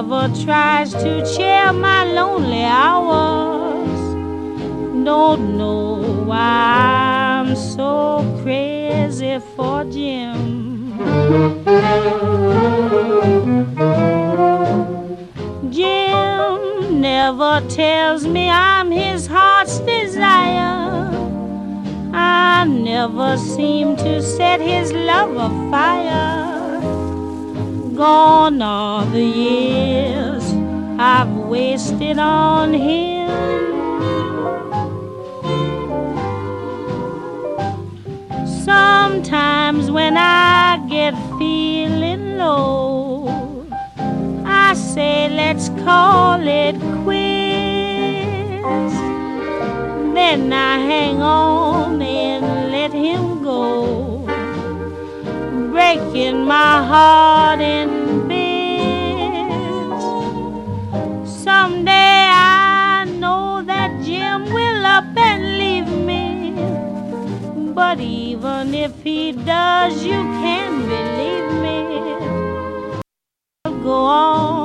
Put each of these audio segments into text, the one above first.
Never tries to cheer my lonely hours. Don't know why I'm so crazy for Jim. Jim never tells me I'm his heart's desire. I never seem to set his love afire. Gone are the years I've wasted on him. Sometimes when I get feeling low, I say let's call it quits. Then I hang on and let him go, breaking my heart in bits. Someday I know that Jim will up and leave me, but even if he does, you can believe me. I'll go on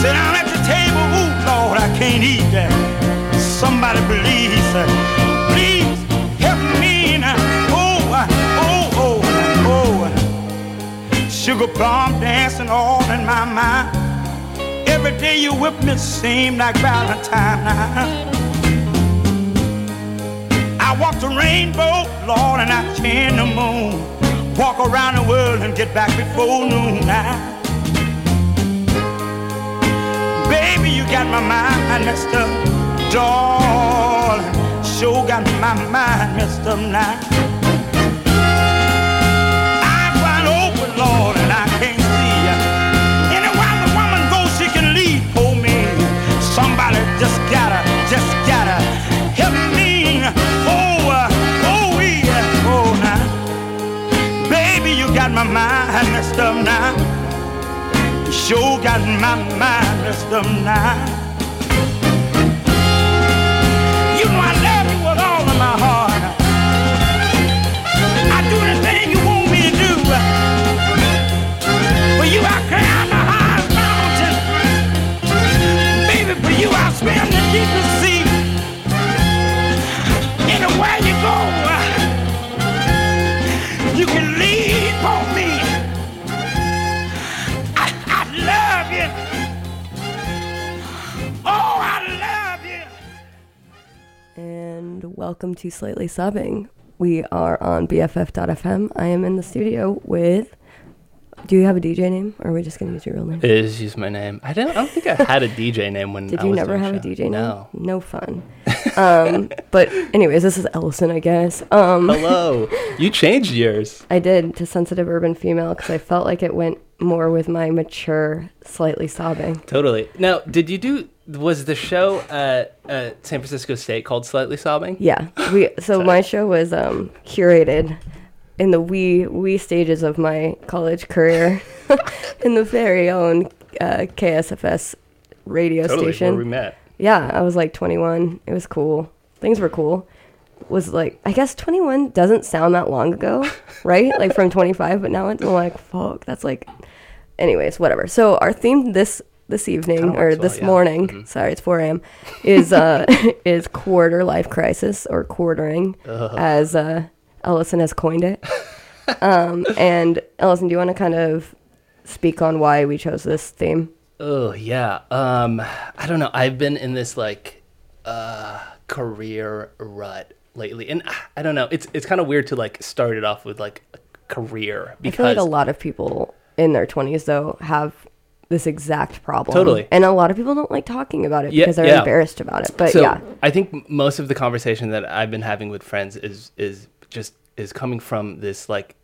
Sit down at the table, ooh, Lord, I can't eat. That. Somebody please, please help me now. Oh, oh, oh, oh, oh. Sugar plum dancing all in my mind. Every day you whip me seem like Valentine. I walk the rainbow, Lord, and I chain the moon. Walk around the world and get back before noon now. Baby, you got my mind messed up, darling. Sure got my mind messed up now. I'm Lord, and I can't see the woman goes, she can for me. Somebody just gotta, just gotta help me. Oh, oh, yeah, oh, now. Baby, you got my mind messed up now. You sure got my mind messed up now. You know I love you with all of my heart. I do anything you want me to do. For you, I climb the highest mountain. Baby, for you, I swim the deepest welcome to Slightly Sobbing. We are on BFF.fm. I am in the studio with. Do you have a DJ name, or are we just gonna use your real name? It is use my name. I don't. I don't think I had a DJ name when. Did I you never have a. DJ name? No. No fun. um, but anyways, this is Ellison, I guess. Um, Hello. you changed yours. I did to sensitive urban female because I felt like it went more with my mature, slightly sobbing. Totally. Now, did you do? Was the show at, at San Francisco State called Slightly Sobbing? Yeah, we. So my show was um, curated in the wee wee stages of my college career in the very own uh, KSFS radio Totally. station. Where we met. Yeah, I was like 21. It was cool. Things were cool. Was like, I guess 21 doesn't sound that long ago, right? like from 25, but now it's like, fuck, that's like. Anyways, whatever. So our theme this this evening or well, this yeah. morning, Mhm. sorry, it's 4 a.m. is uh is quarter life crisis or quartering, as uh, Ellison has coined it. um, and Ellison, do you want to kind of speak on why we chose this theme? Oh yeah. Um, I don't know. I've been in this like uh career rut lately, and I don't know. It's it's kind of weird to like start it off with like a career I feel like a lot of people in their 20s though have this exact problem. Totally. And a lot of people don't like talking about it Yeah, because they're yeah. embarrassed about it. But so yeah. I think most of the conversation that I've been having with friends is is just is coming from this like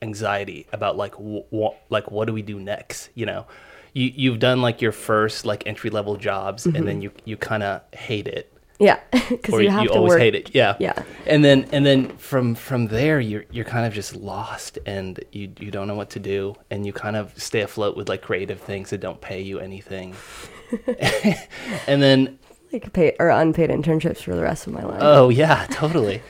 anxiety about like what like what do we do next? You know, you you've done like your first like entry level jobs, and then mm-hmm. you you kind of hate it, Yeah. Cuz you have to always work hate it. Yeah, Yeah. And then and then from from there, you're you're kind of just lost, and you you don't know what to do, and you kind of stay afloat with like creative things that don't pay you anything, and then like paid or unpaid internships for the rest of my life. Oh yeah, totally.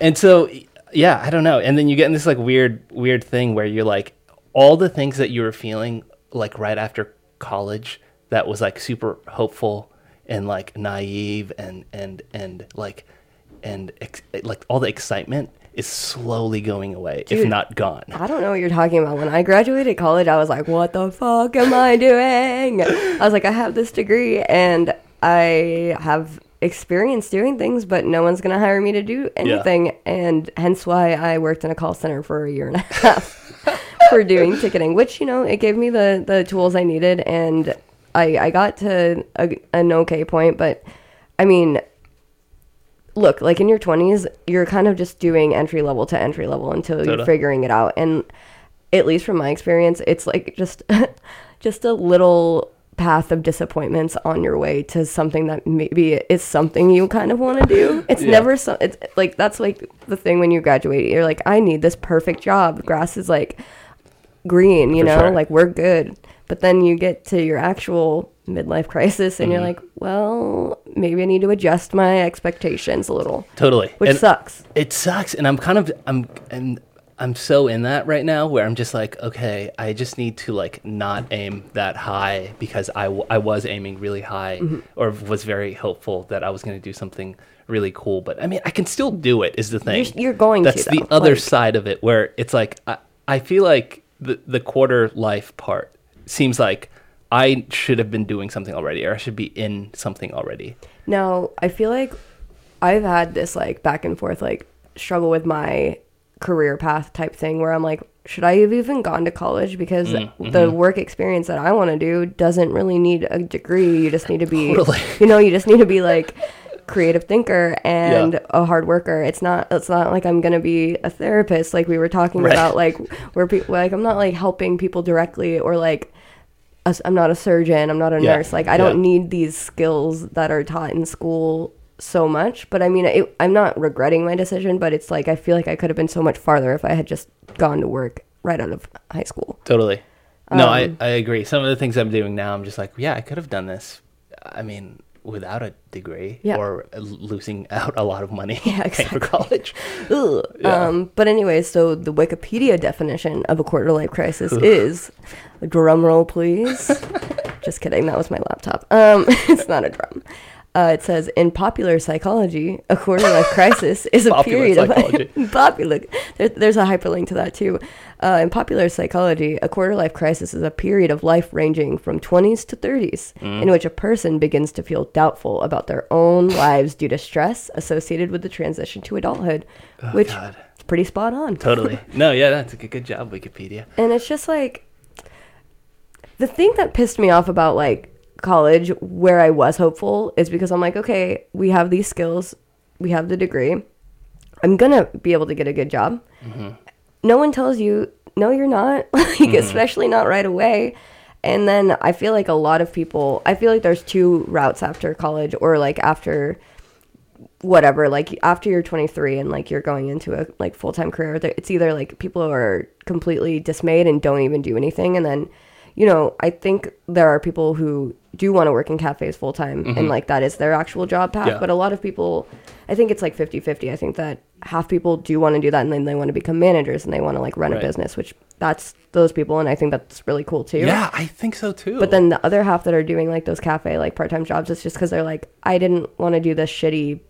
and so yeah, I don't know. And then you get in this like weird weird thing where you're like all the things that you were feeling like right after college that was like super hopeful and like naive and and and like and ex- like all the excitement is slowly going away if not gone. I don't know what you're talking about. When I graduated college, I was like, what the fuck am I doing? I was like, I have this degree and I have experience doing things, but no one's going to hire me to do anything. And hence why I worked in a call center for a year and a half for doing ticketing, which, you know, it gave me the, the tools I needed. And I, I got to a, an okay point, but I mean, look, like in your 20s, you're kind of just doing entry level to entry level until you're figuring it out. And at least from my experience, it's like just just a little path of disappointments on your way to something that maybe is something you kind of want to do. It's Yeah. never so it's like that's like the thing when you graduate. You're like, I need this perfect job. Grass is like green, you For know, sure. like we're good. But then you get to your actual midlife crisis and Mm-hmm. you're like, well, maybe I need to adjust my expectations a little, Totally. which And- sucks. it sucks and i'm kind of i'm and i'm so in that right now where i'm just like okay i just need to like not aim that high because i, w- I was aiming really high Mm-hmm. or was very hopeful that i was going to do something really cool but i mean i can still do it is the thing You're- you're going to, that's the though, other like- side of it where it's like i, I feel like the, the quarter life part seems like i should have been doing something already or i should be in something already Now, I feel like I've had this like back and forth like struggle with my career path type thing where I'm like, should I have even gone to college? Because Mm-hmm. the work experience that I want to do doesn't really need a degree. You just need to be, Totally. you know, you just need to be like creative thinker and Yeah. a hard worker. It's not, it's not like I'm going to be a therapist. Like we were talking Right. about, like where people, like I'm not like helping people directly or like, a I'm not a surgeon. I'm not a Yeah. nurse. Like I don't Yeah. need these skills that are taught in school so much. But I mean, it, I'm not regretting my decision. But it's like I feel like I could have been so much farther if I had just gone to work right out of high school. Totally. No, I, Um, I agree. Some of the things I'm doing now, I'm just like, yeah, I could have done this. I mean, without a degree Yeah. or losing out a lot of money Yeah, paying for college. Yeah. Um, but anyway, so the Wikipedia definition of a quarter life crisis is, drum roll please. Just kidding, that was my laptop. Um, it's not a drum. Uh, it says in popular psychology, a quarter life crisis is a period of popular. There, there's a hyperlink to that too. Uh, in popular psychology, a quarter life crisis is a period of life ranging from 20s to 30s, Mm. in which a person begins to feel doubtful about their own lives due to stress associated with the transition to adulthood, which Oh, God. is pretty spot on. Totally. No, yeah, that's a good, good job, Wikipedia. And it's just like the thing that pissed me off about like college where I was hopeful is because I'm like, okay, we have these skills, we have the degree. I'm going to be able to get a good job. No one tells you, no, you're not, like, mm-hmm. especially not right away. And then I feel like a lot of people, I feel like there's two routes after college or like after whatever like after you're 23 and like you're going into a like full-time career it's either like people are completely dismayed and don't even do anything and then you know i think there are people who do want to work in cafes full-time and mm-hmm. like that is their actual job path Yeah. but a lot of people i think it's like 50-50 i think that half people do want to do that and then they want to become managers and they want to like run Right. a business which that's those people and i think that's really cool too Yeah, I think so too. but then the other half that are doing like those cafe like part-time jobs it's just because they're like i didn't want to do this shitty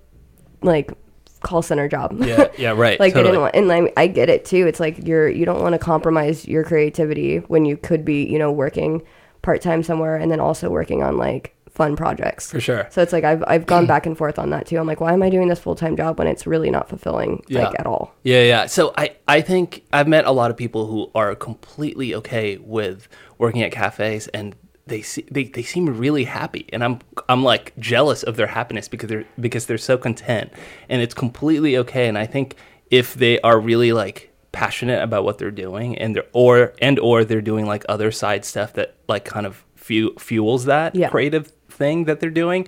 like call center job yeah, yeah, right. like totally. I didn't want, and I, I get it too. It's like you're you don't want to compromise your creativity when you could be you know working part time somewhere and then also working on like fun projects For sure. So it's like I've I've gone back and forth on that too. I'm like, why am I doing this full time job when it's really not fulfilling Yeah. like at all? Yeah, yeah. So I, I think I've met a lot of people who are completely okay with working at cafes and they see, they, they seem really happy. And I'm I'm like jealous of their happiness because they're because they're so content. And it's completely okay. And I think if they are really like passionate about what they're doing and they're or and or they're doing like other side stuff that like kind of fu- fuels that Yeah. creative thing that they're doing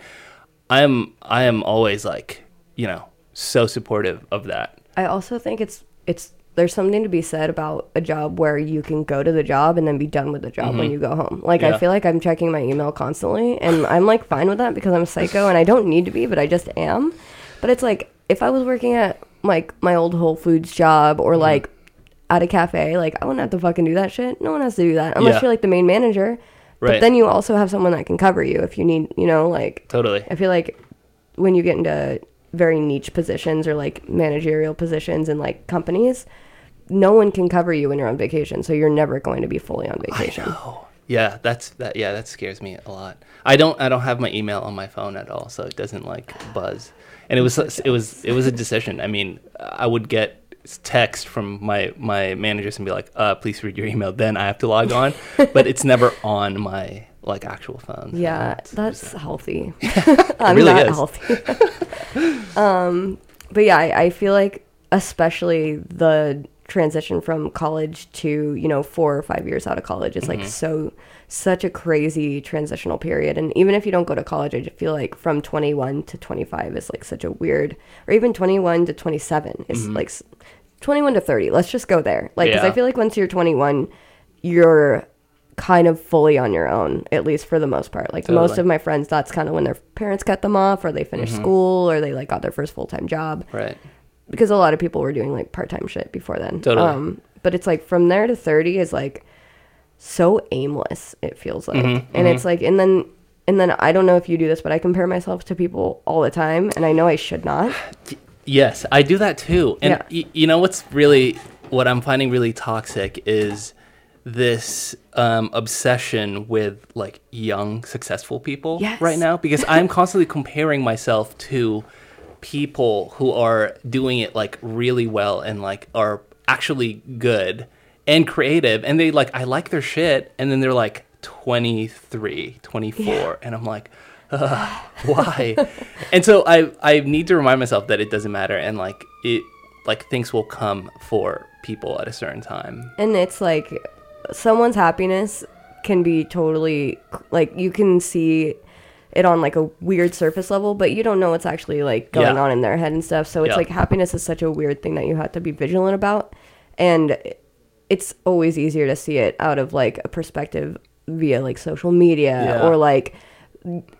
I'm I am always like you know so supportive of that. I also think it's it's there's something to be said about a job where you can go to the job and then be done with the job when you go home. Like Mm-hmm. Yeah. I feel like I'm checking my email constantly and I'm like fine with that because I'm a psycho and I don't need to be, but I just am. But it's like if I was working at like my old Whole Foods job or Mm-hmm. like at a cafe, like I wouldn't have to fucking do that shit. No one has to do that unless Yeah. you're like the main manager. Right. But then you also have someone that can cover you if you need, you know, like totally I feel like when you get into very niche positions or like managerial positions in like companies, no one can cover you when you're on vacation. So you're never going to be fully on vacation. Oh, yeah, that's that. Yeah, that scares me a lot. I don't. I don't have my email on my phone at all, so it doesn't like buzz. And it was. It was. It was a decision. I mean, I would get text from my my managers and be like, uh, "Please read your email." Then I have to log on, but it's never on my like actual phone. Yeah, that's healthy. I'm really not is. healthy. um, but yeah, I, I feel like especially the transition from college to you know four or five years out of college is Mm-hmm. like so such a crazy transitional period and even if you don't go to college i just feel like from 21 to 25 is like such a weird or even 21 to 27 is like 21 to 30 let's just go there like because i Mm-hmm. Feel like once you're 21 you're kind of fully on your own at least for the most part like most of my friends that's kind of when their parents cut them off or they finish Mm-hmm. school or they like got their first full-time job right. Because a lot of people were doing like part-time shit before then Totally. um but it's like from there to 30 is like so aimless it feels like Mm-hmm, and it's like and then and then i don't know if you do this but i compare myself to people all the time and i know i should not Yes, I do that too. And Yeah. y- you know what's really what I'm finding really toxic is this um, obsession with like young successful people Yes. right now because I'm constantly comparing myself to people who are doing it like really well and like are actually good and creative and they like I like their shit and then they're like 23, 24 and I'm like "Ugh, why? and so I I need to remind myself that it doesn't matter and like it like things will come for people at a certain time. and it's like someone's happiness can be totally like you can see it on like a weird surface level but you don't know what's actually like going Yeah. on in their head and stuff so it's Yeah. like happiness is such a weird thing that you have to be vigilant about and it's always easier to see it out of like a perspective via like social media Yeah. or like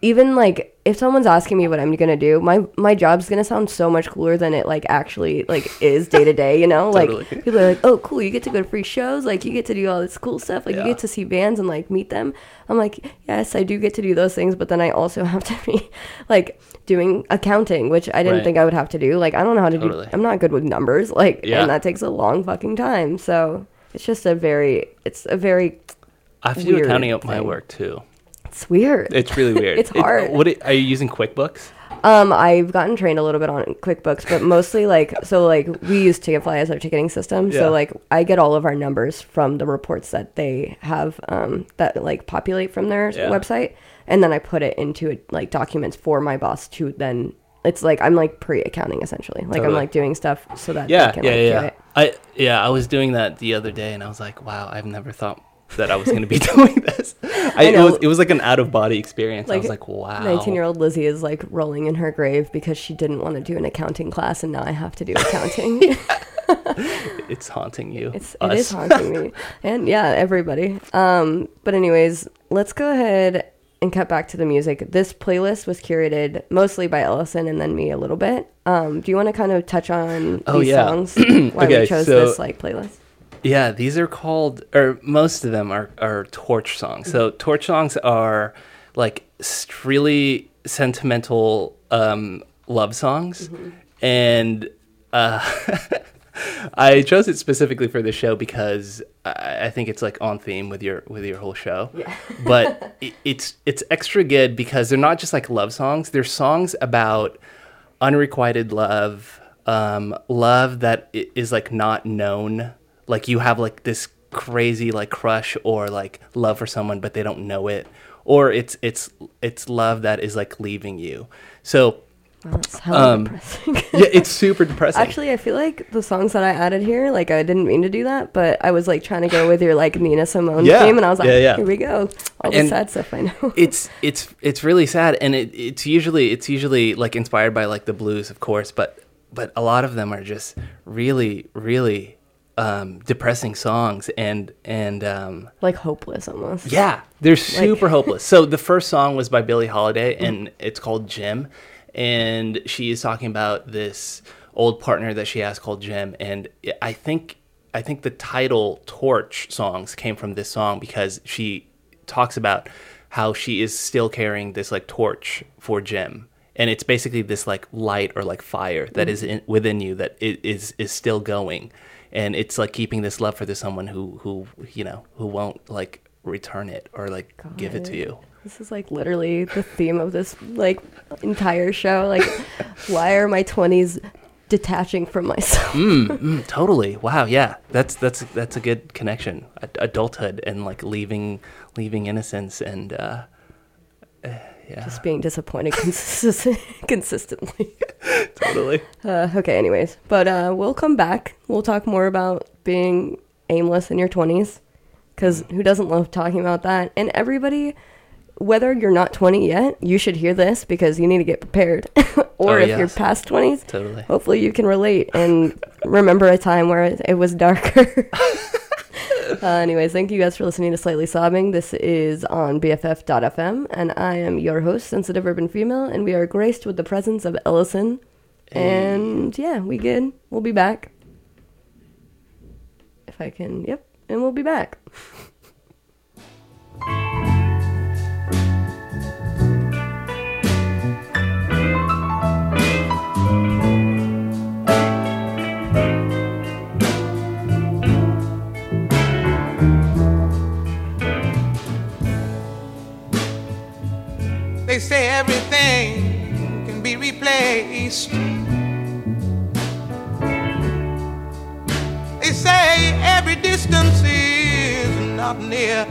even like if someone's asking me what I'm gonna do, my my job's gonna sound so much cooler than it like actually like is day to day. You know, like Totally. people are like, oh, cool, you get to go to free shows, like you get to do all this cool stuff, like Yeah. you get to see bands and like meet them. I'm like, yes, I do get to do those things, but then I also have to be like doing accounting, which I didn't Right. think I would have to do. Like I don't know how to Totally. do. I'm not good with numbers, like, Yeah. and that takes a long fucking time. So it's just a very, it's a very, I have to do accounting at my work too. It's weird. It's really weird. It's It- hard. what it- are you using QuickBooks? Um, I've gotten trained a little bit on QuickBooks, but mostly like so like we use Ticketfly as our ticketing system. Yeah. So like I get all of our numbers from the reports that they have um that like populate from their Yeah. website, and then I put it into like documents for my boss to then. It's like I'm like pre-accounting essentially. Like I'm like doing stuff so that Yeah, they can yeah, like yeah. do it. I yeah, I was doing that the other day, and I was like, wow, I've never thought that I was going to be doing this. I, it know. was it was like an out of body experience. I was like, wow. 19 year old Lizzie is like rolling in her grave because she didn't want to do an accounting class and now I have to do accounting. It's haunting you. It's it is haunting me, and yeah, everybody. Um, but anyways, let's go ahead and cut back to the music. This playlist was curated mostly by Ellison and then me a little bit. Um, do you want to kind of touch on Oh, these yeah. songs? Why Okay, we chose so- this like playlist? Yeah, these are called, or most of them are, are torch songs. So torch songs are like really sentimental um, love songs, and uh, I chose it specifically for the show because I, I think it's like on theme with your with your whole show. Yeah. but it, it's it's extra good because they're not just like love songs; they're songs about unrequited love, um, love that is like not known. Like you have like this crazy like crush or like love for someone, but they don't know it, or it's it's it's love that is like leaving you. So Well, hella Um, depressing. yeah, it's super depressing. Actually, I feel like the songs that I added here, like I didn't mean to do that, but I was like trying to go with your like Nina Simone Yeah. theme, and I was like, Yeah, yeah. here we go, all the And- sad stuff I know. it's it's it's really sad and it, it's usually it's usually like inspired by like the blues of course but but a lot of them are just really really um depressing songs and and um like hopeless almost. yeah they're super hopeless. So the first song was by billie holiday and it's called jim. And she is talking about this old partner that she has called jim. And i think i think the title torch songs came from this song because she talks about how she is still carrying this like torch for jim. And it's basically this like light or like fire that is in, within you that is is still going and it's like keeping this love for this someone who who you know who won't like return it or like give it to you. This is like literally the theme of this like entire show. Like, why are my twenties detaching from myself? Mm, totally. Wow yeah. That's that's that's a good connection. Ad- adulthood and like leaving leaving innocence and uh eh, yeah Just being disappointed consist- consistently. totally Uh, okay, anyways, but uh, we'll come back. We'll talk more about being aimless in your twenties, because who doesn't love talking about that? And everybody, whether you're not twenty yet, you should hear this because you need to get prepared. or Oh, if you're past twenties, Totally. hopefully you can relate and remember a time where it, it was darker. uh, anyways, thank you guys for listening to Slightly Sobbing. This is on BFF.fm, and I am your host, Sensitive Urban Female, and we are graced with the presence of Ellison. And yeah, we good. We'll be back. If I can, yep, and we'll be back. replaced. They say every distance is not near.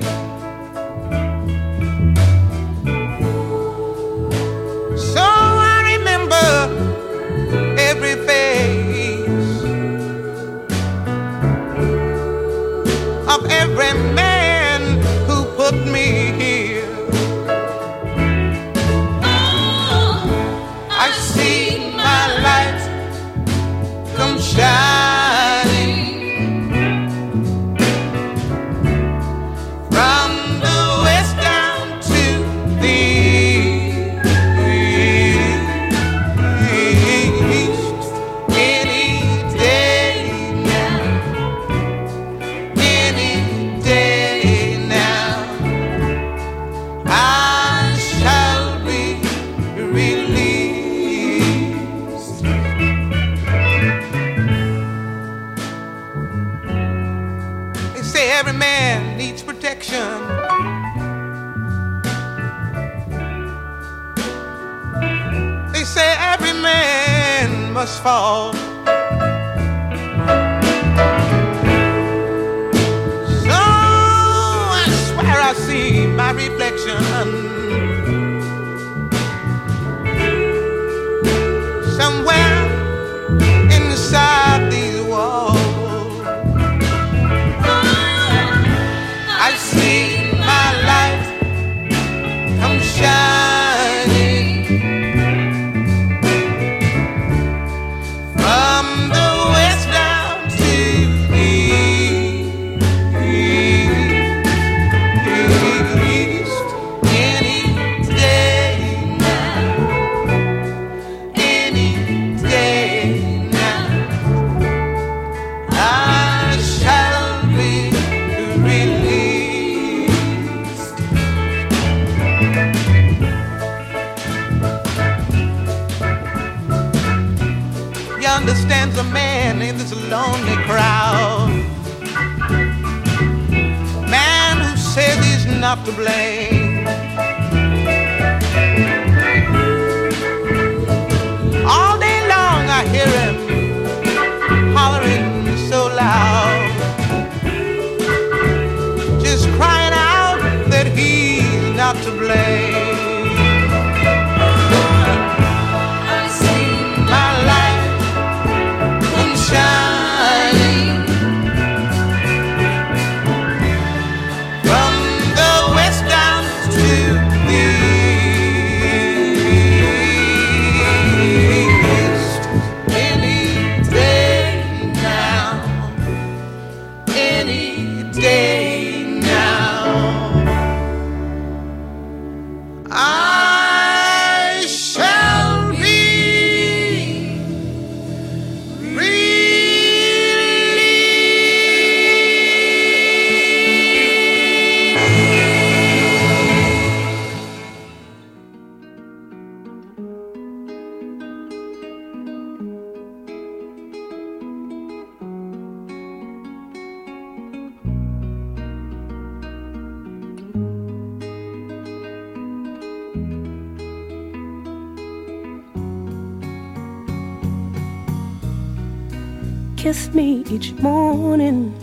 Kiss me each morning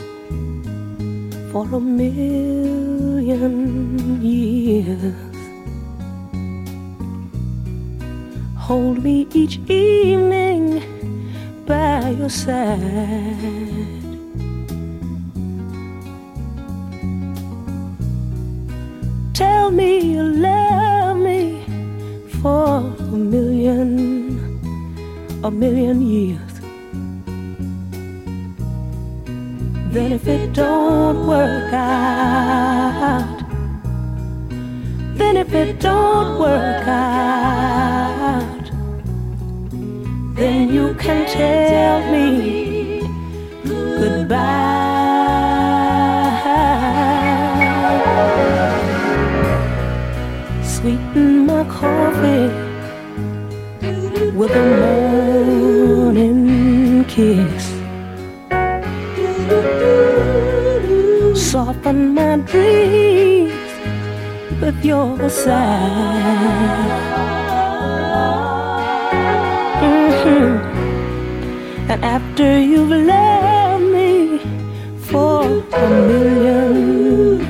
for a million years. Hold me each evening by your side. Tell me you love me for a million, a million years. Then if it don't work out, then if it don't work out, then you can tell me goodbye. Sweeten my coffee with a morning kiss. Soften my dreams with your sigh. Mhm. And after you've loved me for a million,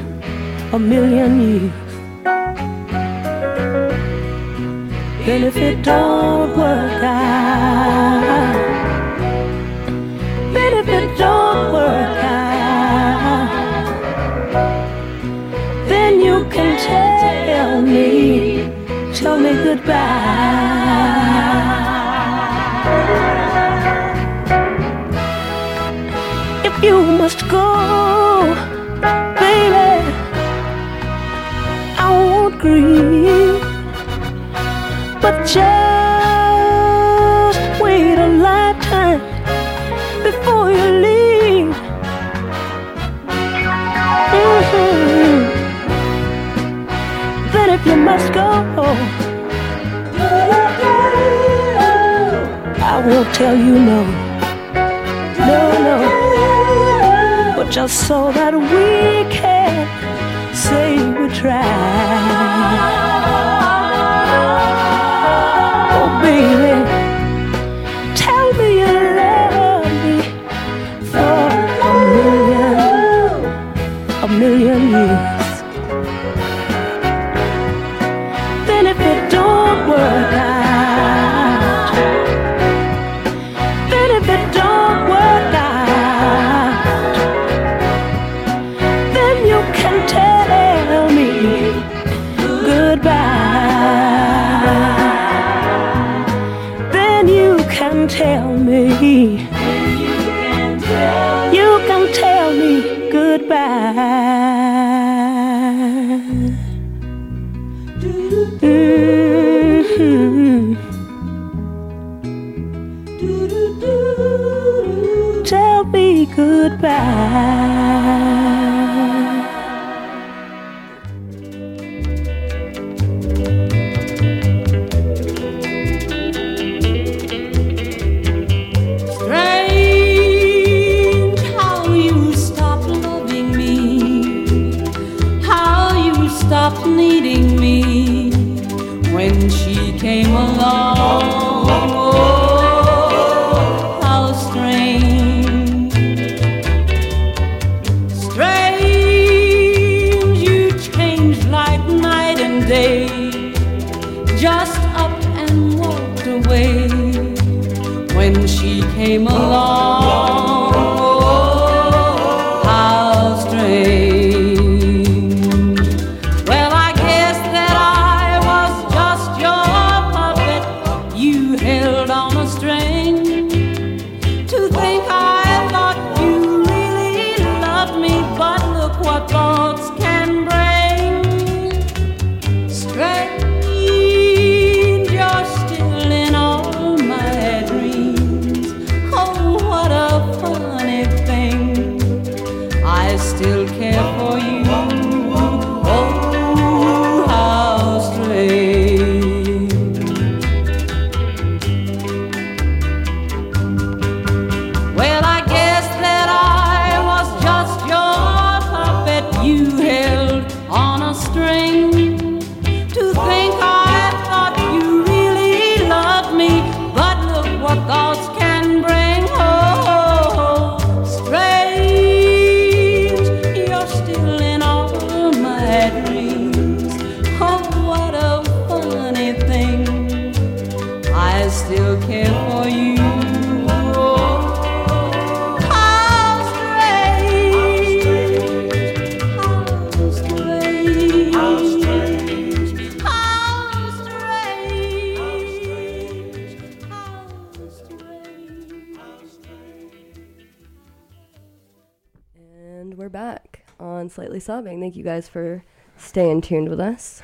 a million years, then if it don't work out, goodbye. If you must go, tell you no, no, no, but just so that we can say we tried. Tuned with us.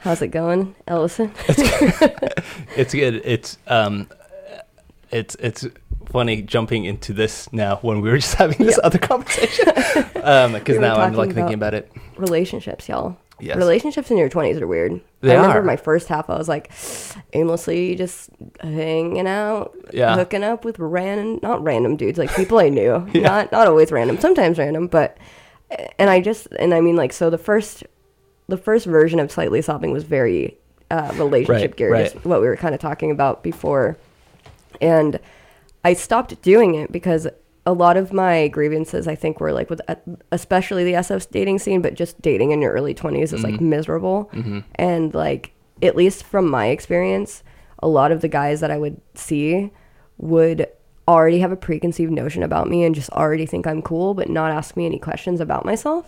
How's it going, Ellison? It's good. It's um, it's it's funny jumping into this now when we were just having this Yeah. other conversation. Um, because We now I'm like thinking about- about it. Relationships, y'all. Yes. Relationships in your 20s are weird. They I remember are. my first half, I was like aimlessly just hanging out, Yeah. hooking up with random, not random dudes, like people I knew. Not not always random, sometimes random, but and I just and I mean like so the first the first version of slightly sobbing was very uh, relationship Right, geared, right. what we were kind of talking about before, and I stopped doing it because a lot of my grievances, I think, were like with uh, especially the SF dating scene, but just dating in your early 20s is like miserable. And like, at least from my experience, a lot of the guys that I would see would already have a preconceived notion about me and just already think I'm cool, but not ask me any questions about myself.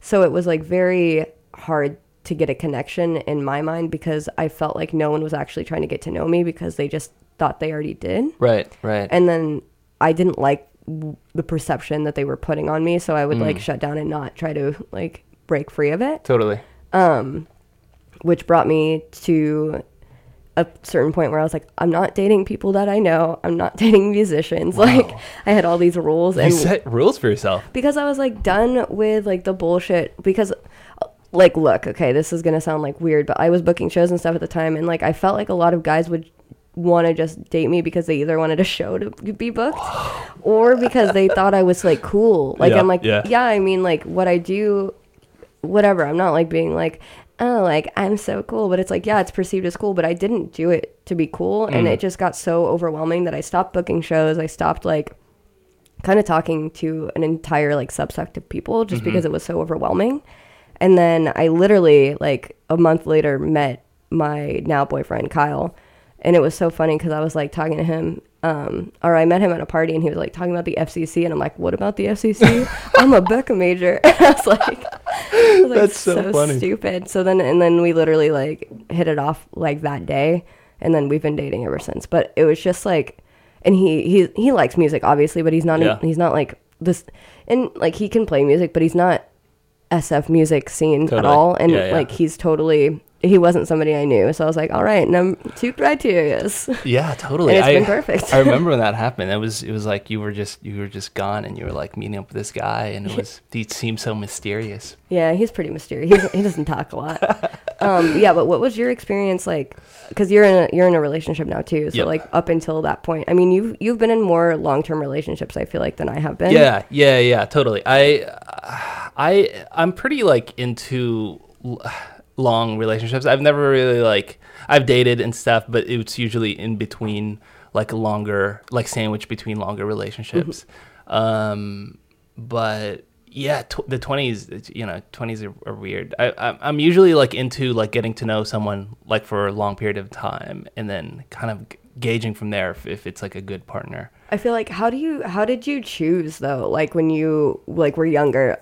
So it was like very hard to get a connection in my mind because I felt like no one was actually trying to get to know me because they just thought they already did Right, right. and then I didn't like w- the perception that they were putting on me, so I would Mm. like shut down and not try to like break free of it, totally. Um which brought me to a certain point where I was like, I'm not dating people that I know. I'm not dating musicians. Like I had all these rules You and set rules for yourself. because I was like done with like the bullshit because like look, okay, this is going to sound like weird, but I was booking shows and stuff at the time and like I felt like a lot of guys would want to just date me because they either wanted a show to be booked or because they thought I was like cool. Like Yeah, I'm like yeah. yeah, I mean like what I do whatever. I'm not like being like oh like I'm so cool, but it's like yeah, it's perceived as cool, but I didn't do it to be cool and mm. it just got so overwhelming that I stopped booking shows. I stopped like kind of talking to an entire like subsect of people just mm-hmm. because it was so overwhelming. And then I literally like a month later met my now boyfriend Kyle, and it was so funny because I was like talking to him, um, or I met him at a party, and he was like talking about the FCC, and I'm like, "What about the FCC? I'm a BECA major." I was like, I was like, That's so funny. stupid. So then, and then we literally like hit it off like that day, and then we've been dating ever since. But it was just like, and he he he likes music obviously, but he's not Yeah. he's not like this, and like he can play music, but he's not SF music scene at all, and Yeah, yeah. like he's totally he wasn't somebody I knew. So I was like, all right, I'm two criterias. Yeah, totally. And it's I, been perfect. I remember when that happened. It was it was like you were just you were just gone, and you were like meeting up with this guy, and it was he seemed so mysterious. Yeah, he's pretty mysterious. He's, he doesn't talk a lot. Um, yeah, but what was your experience like? Because you're in a you're in a relationship now too. So Yep. like up until that point, I mean, you've you've been in more long term relationships. I feel like than I have been. Yeah, yeah, yeah, totally. I, I, I'm pretty like into long relationships. I've never really like I've dated and stuff, but it's usually in between like a longer, like sandwich between longer relationships. Um, but yeah, tw- the twenties, you know, twenties are, are weird. I, I'm- I'm usually like into like getting to know someone like for a long period of time, and then kind of g- gauging from there if, if it's like a good partner. I feel like how do you how did you choose though? Like when you like were younger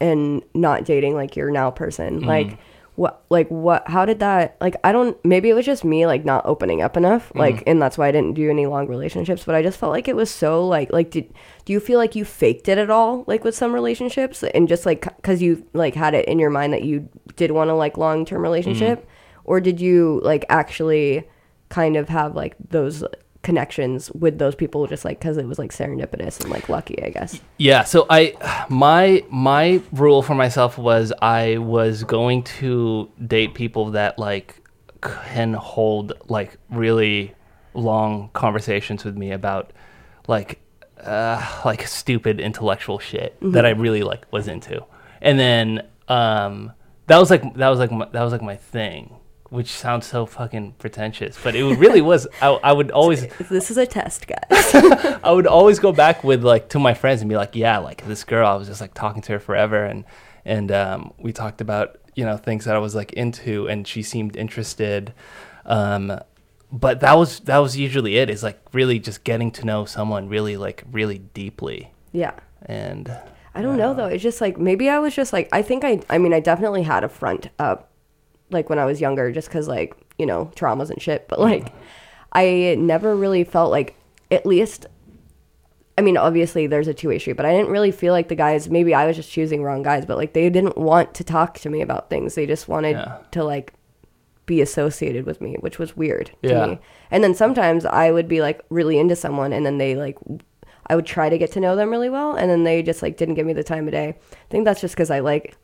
and not dating like your now person. Mm-hmm. Like what like what how did that like I don't maybe it was just me like not opening up enough. Mm-hmm. Like and that's why I didn't do any long relationships, but I just felt like it was so like like did do you feel like you faked it at all like with some relationships and just like cuz you like had it in your mind that you did want a like long-term relationship Mm-hmm. or did you like actually kind of have like those connections with those people just like because it was like serendipitous and like lucky i guess. Yeah, so I my my rule for myself was I was going to date people that like can hold like really long conversations with me about like uh like stupid intellectual shit that I really like was into. And then um that was like that was like my, that was like my thing, which sounds so fucking pretentious, but it really was. I, I would always this is a test guys. I would always go back with like to my friends and be like, yeah, like this girl, I was just like talking to her forever, and and um, we talked about you know things that I was like into, and she seemed interested. Um, but that was that was usually it. Is like really just getting to know someone really like really deeply, yeah. And i don't know though. It's just like maybe i was just like i think i i mean i definitely had a front up like when i was younger just because like you know traumas and shit but like i never really felt like at least I mean, obviously there's a two-way street, but I didn't really feel like the guys. Maybe I was just choosing wrong guys, but like they didn't want to talk to me about things. They just wanted Yeah. to like be associated with me, which was weird to Yeah. me. And then sometimes I would be like really into someone, and then they like I would try to get to know them really well, and then they just like didn't give me the time of day. I think that's just because I like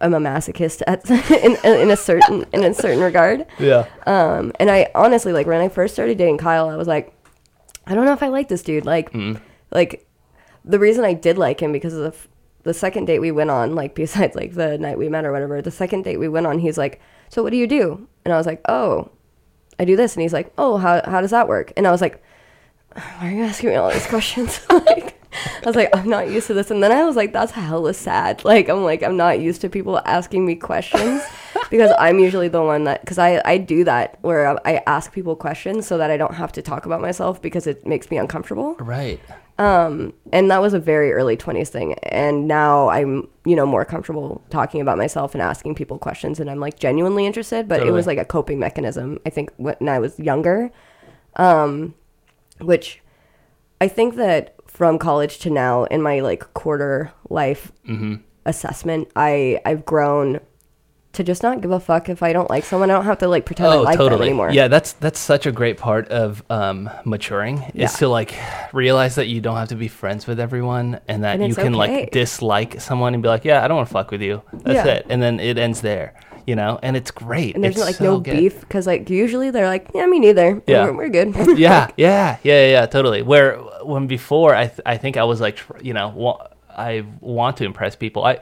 I'm a masochist at in, in a certain in a certain regard. yeah, Um, and I honestly like when I first started dating Kyle, I was like, I don't know if I like this dude. Like, like the reason I did like him because of the, f- the second date we went on, like besides like the night we met or whatever, the second date we went on, he's like, so what do you do? And I was like, oh, I do this. And he's like, oh, how how does that work? And I was like, why are you asking me all these questions? like, I was like, I'm not used to this. And then I was like, that's hella sad. Like, I'm like, I'm not used to people asking me questions because I'm usually the one that, because I, I do that where I I ask people questions so that I don't have to talk about myself because it makes me uncomfortable. right. Um, and that was a very early 20s thing. And now I'm, you know, more comfortable talking about myself and asking people questions and I'm like genuinely interested. But it was like a coping mechanism, I think, when I was younger. Um, which I think that from college to now in my like quarter life Mm-hmm. assessment, I I've grown to just not give a fuck if I don't like someone. I don't have to like pretend I like them anymore. Oh, Yeah, that's that's such a great part of um, maturing Yeah. is to like realize that you don't have to be friends with everyone and that And you can okay. like dislike someone and be like, yeah, I don't want to fuck with you. That's Yeah. it, and then it ends there. You know, and it's great. And there's It's like so no good. beef because like usually they're like, yeah, me neither. Yeah. we're, we're good. yeah, yeah, yeah, yeah, totally. Where when before I th- I think I was like you know wa- I want to impress people. I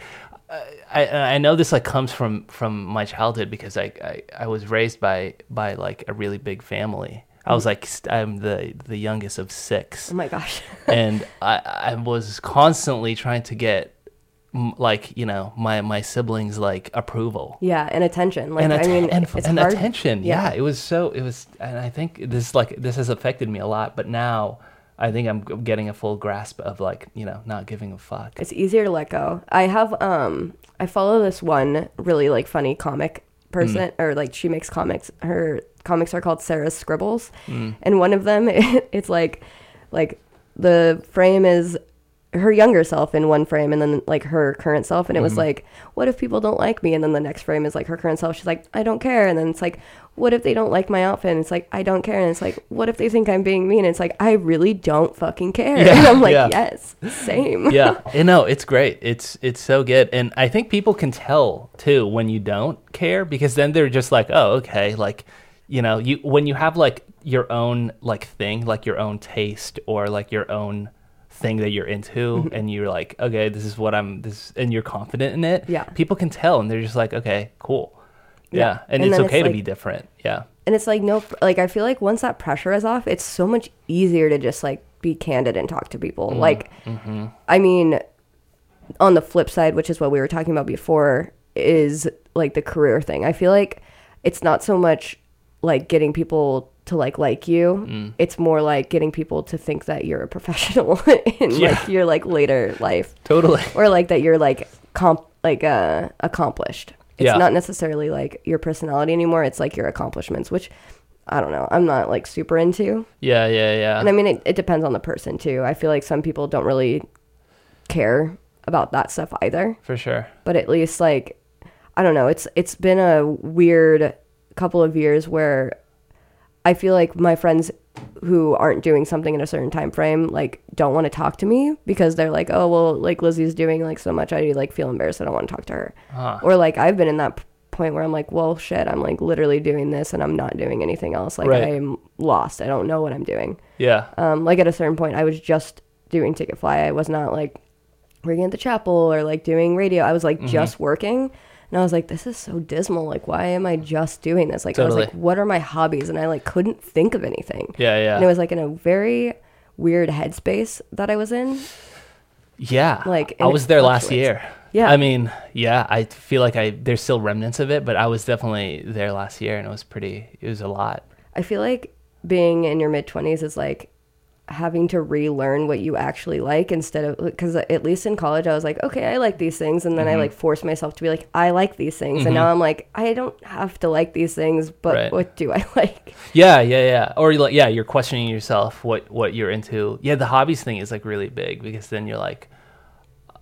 I I know this like comes from from my childhood because I I, I was raised by by like a really big family. I was like st- I'm the the youngest of six oh my gosh. and I, I was constantly trying to get m- like you know my my siblings like approval Yeah, and attention. Like and, I mean, and, it's and hard- attention yeah. it was so it was and i think this like this has affected me a lot but now i think i'm getting a full grasp of like you know not giving a fuck It's easier to let go. I have um I follow this one really like funny comic person or like she makes comics. Her comics are called Sarah's Scribbles. And one of them it's like like the frame is her younger self in one frame and then like her current self. And it was mm-hmm. like what if people don't like me? And then the next frame is like her current self. She's like i don't care. And then it's like what if they don't like my outfit? And it's like i don't care. And it's like what if they think i'm being mean? And it's like i really don't fucking care. Yeah, and i'm like yeah. yes same. Yeah. You know it's great. It's it's so good. And i think people can tell too when you don't care because then they're just like oh okay. Like you know you when you have like your own like thing like your own taste or like your own thing that you're into Mm-hmm. and you're like okay this is what i'm this and you're confident in it Yeah. people can tell and they're just like okay cool yeah, Yeah. and, And it's then it's okay to like- be different yeah and it's like no like i feel like once that pressure is off it's so much easier to just like be candid and talk to people Mm, like mm-hmm. i mean on the flip side which is what we were talking about before is like the career thing i feel like it's not so much like getting people to like like you Mm. it's more like getting people to think that you're a professional in Yeah. like your like later life. Totally. Or like that you're like comp like uh accomplished. It's Yeah. not necessarily like your personality anymore it's like your accomplishments which i don't know i'm not like super into. Yeah yeah yeah. And i mean it, it depends on the person too. I feel like some people don't really care about that stuff either. For sure. But at least like i don't know it's it's been a weird couple of years where i feel like my friends who aren't doing something in a certain time frame like don't want to talk to me because they're like oh well like lizzie's doing like so much i like feel embarrassed i don't want to talk to her Huh. or like i've been in that point where i'm like well shit i'm like literally doing this and i'm not doing anything else like Right. i'm lost i don't know what i'm doing yeah um, like at a certain point, I was just doing Ticketfly. I was not like working at the chapel or like doing radio. I was like Mm-hmm. just working. And I was like, this is so dismal. Like, why am I just doing this? Like, I was like, what are my hobbies? And I like couldn't think of anything. yeah yeah And it was like in a very weird headspace that I was in. Yeah, Like, I was there last year. Yeah. I mean, yeah, I feel like I there's still remnants of it, but I was definitely there last year, and it was pretty. It was a lot. I feel like being in your mid 20s is like having to relearn what you actually like instead of because at least in college I was like okay I like these things and then Mm-hmm. I like forced myself to be like I like these things and now I'm like I don't have to like these things but Right. what do I like Yeah, yeah, yeah. Or like, yeah, you're questioning yourself what what you're into. Yeah, the hobbies thing is like really big because then you're like,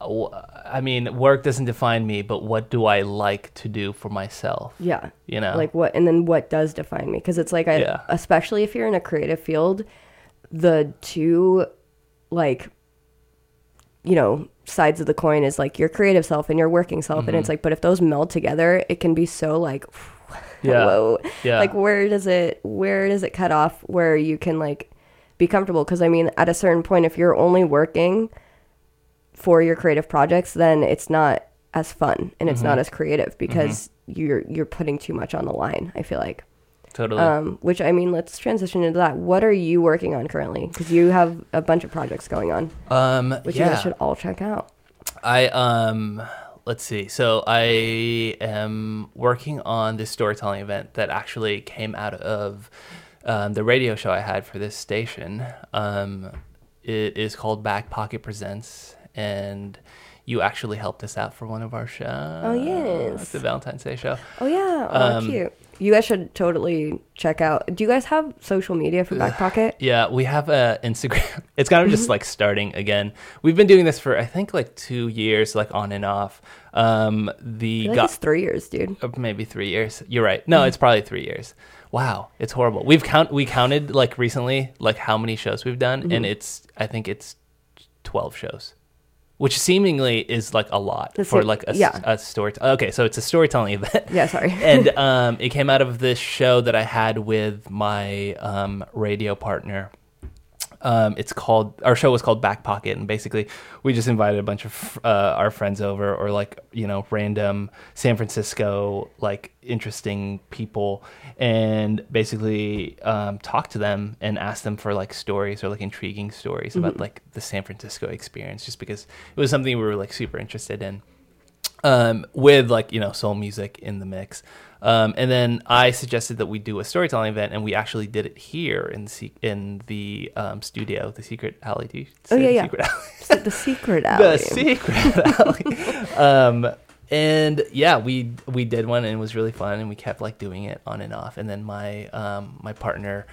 uh, I mean, work doesn't define me, but what do I like to do for myself? yeah You know, like what and then what does define me because it's like I Yeah. especially if you're in a creative field the two like you know sides of the coin is like your creative self and your working self and it's like but if those meld together it can be so like Mm-hmm. Yeah. hello Yeah. like where does it where does it cut off where you can like be comfortable because i mean at a certain point if you're only working for your creative projects then it's not as fun and it's Mm-hmm. not as creative because you're you're putting too much on the line i feel like totally. um which i mean let's transition into that what are you working on currently because you have a bunch of projects going on um, which you guys should all check out I um let's see. So I am working on this storytelling event that actually came out of um, the radio show I had for this station. Um, it is called Back Pocket Presents, and you actually helped us out for one of our shows. Oh, yes. the Valentine's Day show. oh yeah oh Um, cute you guys should totally check out do you guys have social media for back pocket Yeah, we have a Instagram. It's kind of Mm-hmm. just like starting again. We've been doing this for I think like two years, like on and off. Um, I the like gu- it's three years dude uh, maybe three years. You're right. No, it's probably three years. Wow, it's horrible. We've count we counted like recently like how many shows we've done, Mm-hmm. and it's I think it's twelve shows, which seemingly is like a lot That's for like- like a, yeah. a story. Okay, so it's a storytelling event. yeah sorry and um, it came out of this show that I had with my um, radio partner. Um, it's called our show was called Back Pocket, and basically we just invited a bunch of uh, our friends over, or like you know random San Francisco like interesting people, and basically um, talk to them and ask them for like stories or like intriguing stories about like the San Francisco experience, just because it was something we were like super interested in um, with like you know soul music in the mix. Um, and then I suggested that we do a storytelling event, and we actually did it here in the in the um, studio, the Secret Alley. Do Oh, yeah, the yeah. Secret Alley? The secret alley. the Secret Alley. um, and yeah, we we did one, and it was really fun, and we kept like doing it on and off. And then my um, my partner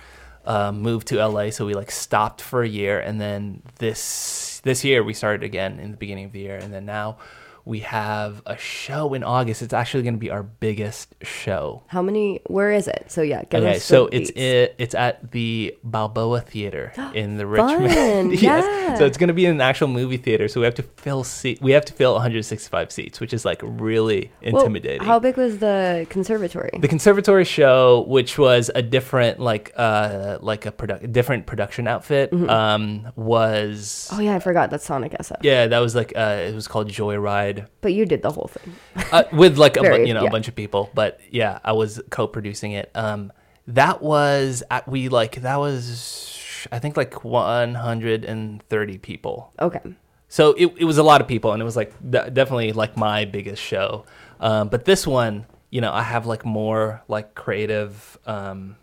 um, moved to LA, so we like stopped for a year, and then this this year we started again in the beginning of the year, and then now we have a show in August. It's actually going to be our biggest show. How many? Where is it? So yeah, give Okay, so it's it, it's at the Balboa Theater in the Richmond. yeah. yes, so it's going to be in an actual movie theater. So we have to fill seat. We have to fill 165 seats, which is like really Well, intimidating. how big was the conservatory? the conservatory show, which was a different like uh like a product different production outfit, um was oh yeah, I forgot that's Sonic SF. yeah that was like uh it was called Joyride But you did the whole thing. uh, with like a Very, you know yeah. a bunch of people but yeah i was co-producing it um that was at we like that was i think like 130 people Okay. so it, it was a lot of people and it was like de- definitely like my biggest show um but this one you know i have like more like creative um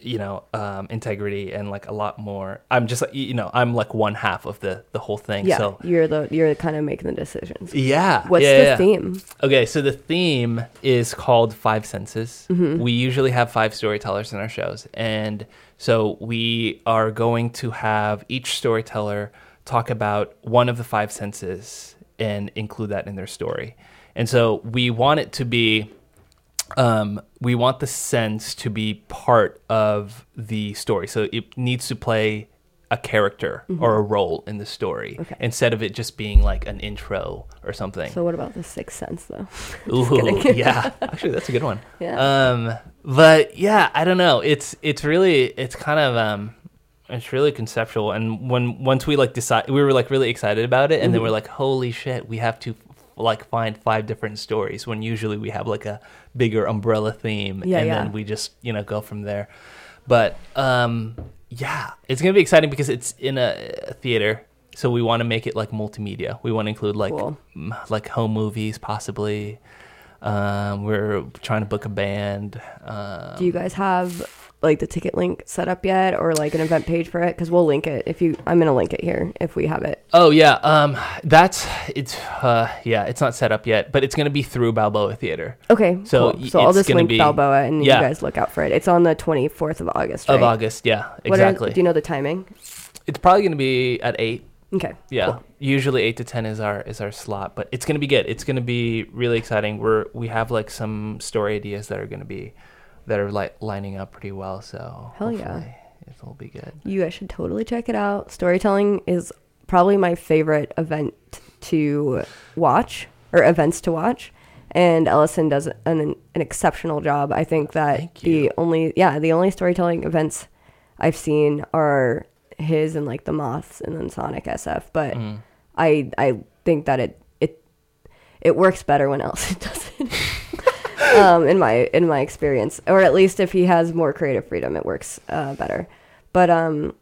you know um integrity and like a lot more i'm just like you know i'm like one half of the the whole thing Yeah, so you're the you're kind of making the decisions. yeah What's yeah, the yeah. theme? Okay, so the theme is called Five Senses. Mm-hmm. We usually have five storytellers in our shows. And so we are going to have each storyteller talk about one of the five senses and include that in their story. And so we want it to be um, we want the sense to be part of the story. So it needs to play a character or a role in the story Mm-hmm. Okay. instead of it just being like an intro or something. So what about the sixth sense though? Ooh, yeah. Actually, that's a good one. Yeah. Um, but yeah, I don't know. It's it's really it's kind of um, it's really conceptual. And when once we like decide, we were like really excited about it, and Mm-hmm. then we're like, holy shit, we have to like find five different stories. When usually we have like a bigger umbrella theme, Yeah, and yeah. then we just you know go from there. But um, yeah, it's gonna be exciting because it's in a, a theater. So we want to make it like multimedia. We want to include like Cool. m- like home movies possibly. Um, we're trying to book a band. Um, Do you guys have like the ticket link set up yet, or like an event page for it? Because we'll link it if you. I'm gonna link it here if we have it. oh yeah, um, that's it's uh, yeah, it's not set up yet, but it's gonna be through Balboa Theater Okay, So cool. so I'll just link be- Balboa, and yeah. you guys look out for it. It's on the 24th of August, right? of August. Yeah, What are- exactly. do you know the timing? it's probably gonna be at eight. Okay. Yeah, cool. usually eight to ten is our is our slot, but it's gonna be good. It's gonna be really exciting. We're we have like some story ideas that are gonna be that are like lining up pretty well. So Hell yeah. it'll be good. You guys should totally check it out. Storytelling is probably my favorite event to watch or events to watch. And Ellison does an, an exceptional job. I think that the only yeah, the only storytelling events I've seen are his and like the Moths and then Sonic SF. But Mm. I I think that it it it works better when Ellison does it. Um, in my in my experience, or at least if he has more creative freedom, it works uh, better. But um,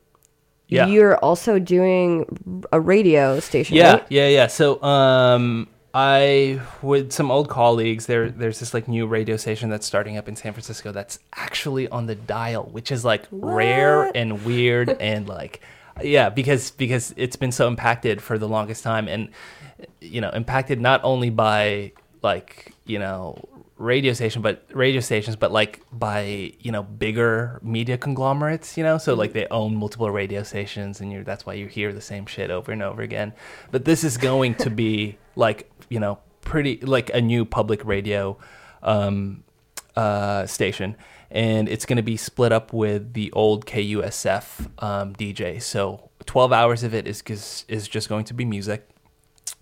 Yeah. you're also doing a radio station, Yeah, right? yeah, yeah. So, um, I with some old colleagues, there, there's this like new radio station that's starting up in San Francisco that's actually on the dial, which is like rare and weird and like, yeah, because because it's been so impacted for the longest time, and you know, impacted not only by like you know radio station but radio stations but like by you know bigger media conglomerates you know? So like they own multiple radio stations and you're that's why you hear the same shit over and over again. But this is going to be like you know pretty like a new public radio um uh station. And it's going to be split up with the old KUSF um DJ so 12 hours of it is is is just going to be music.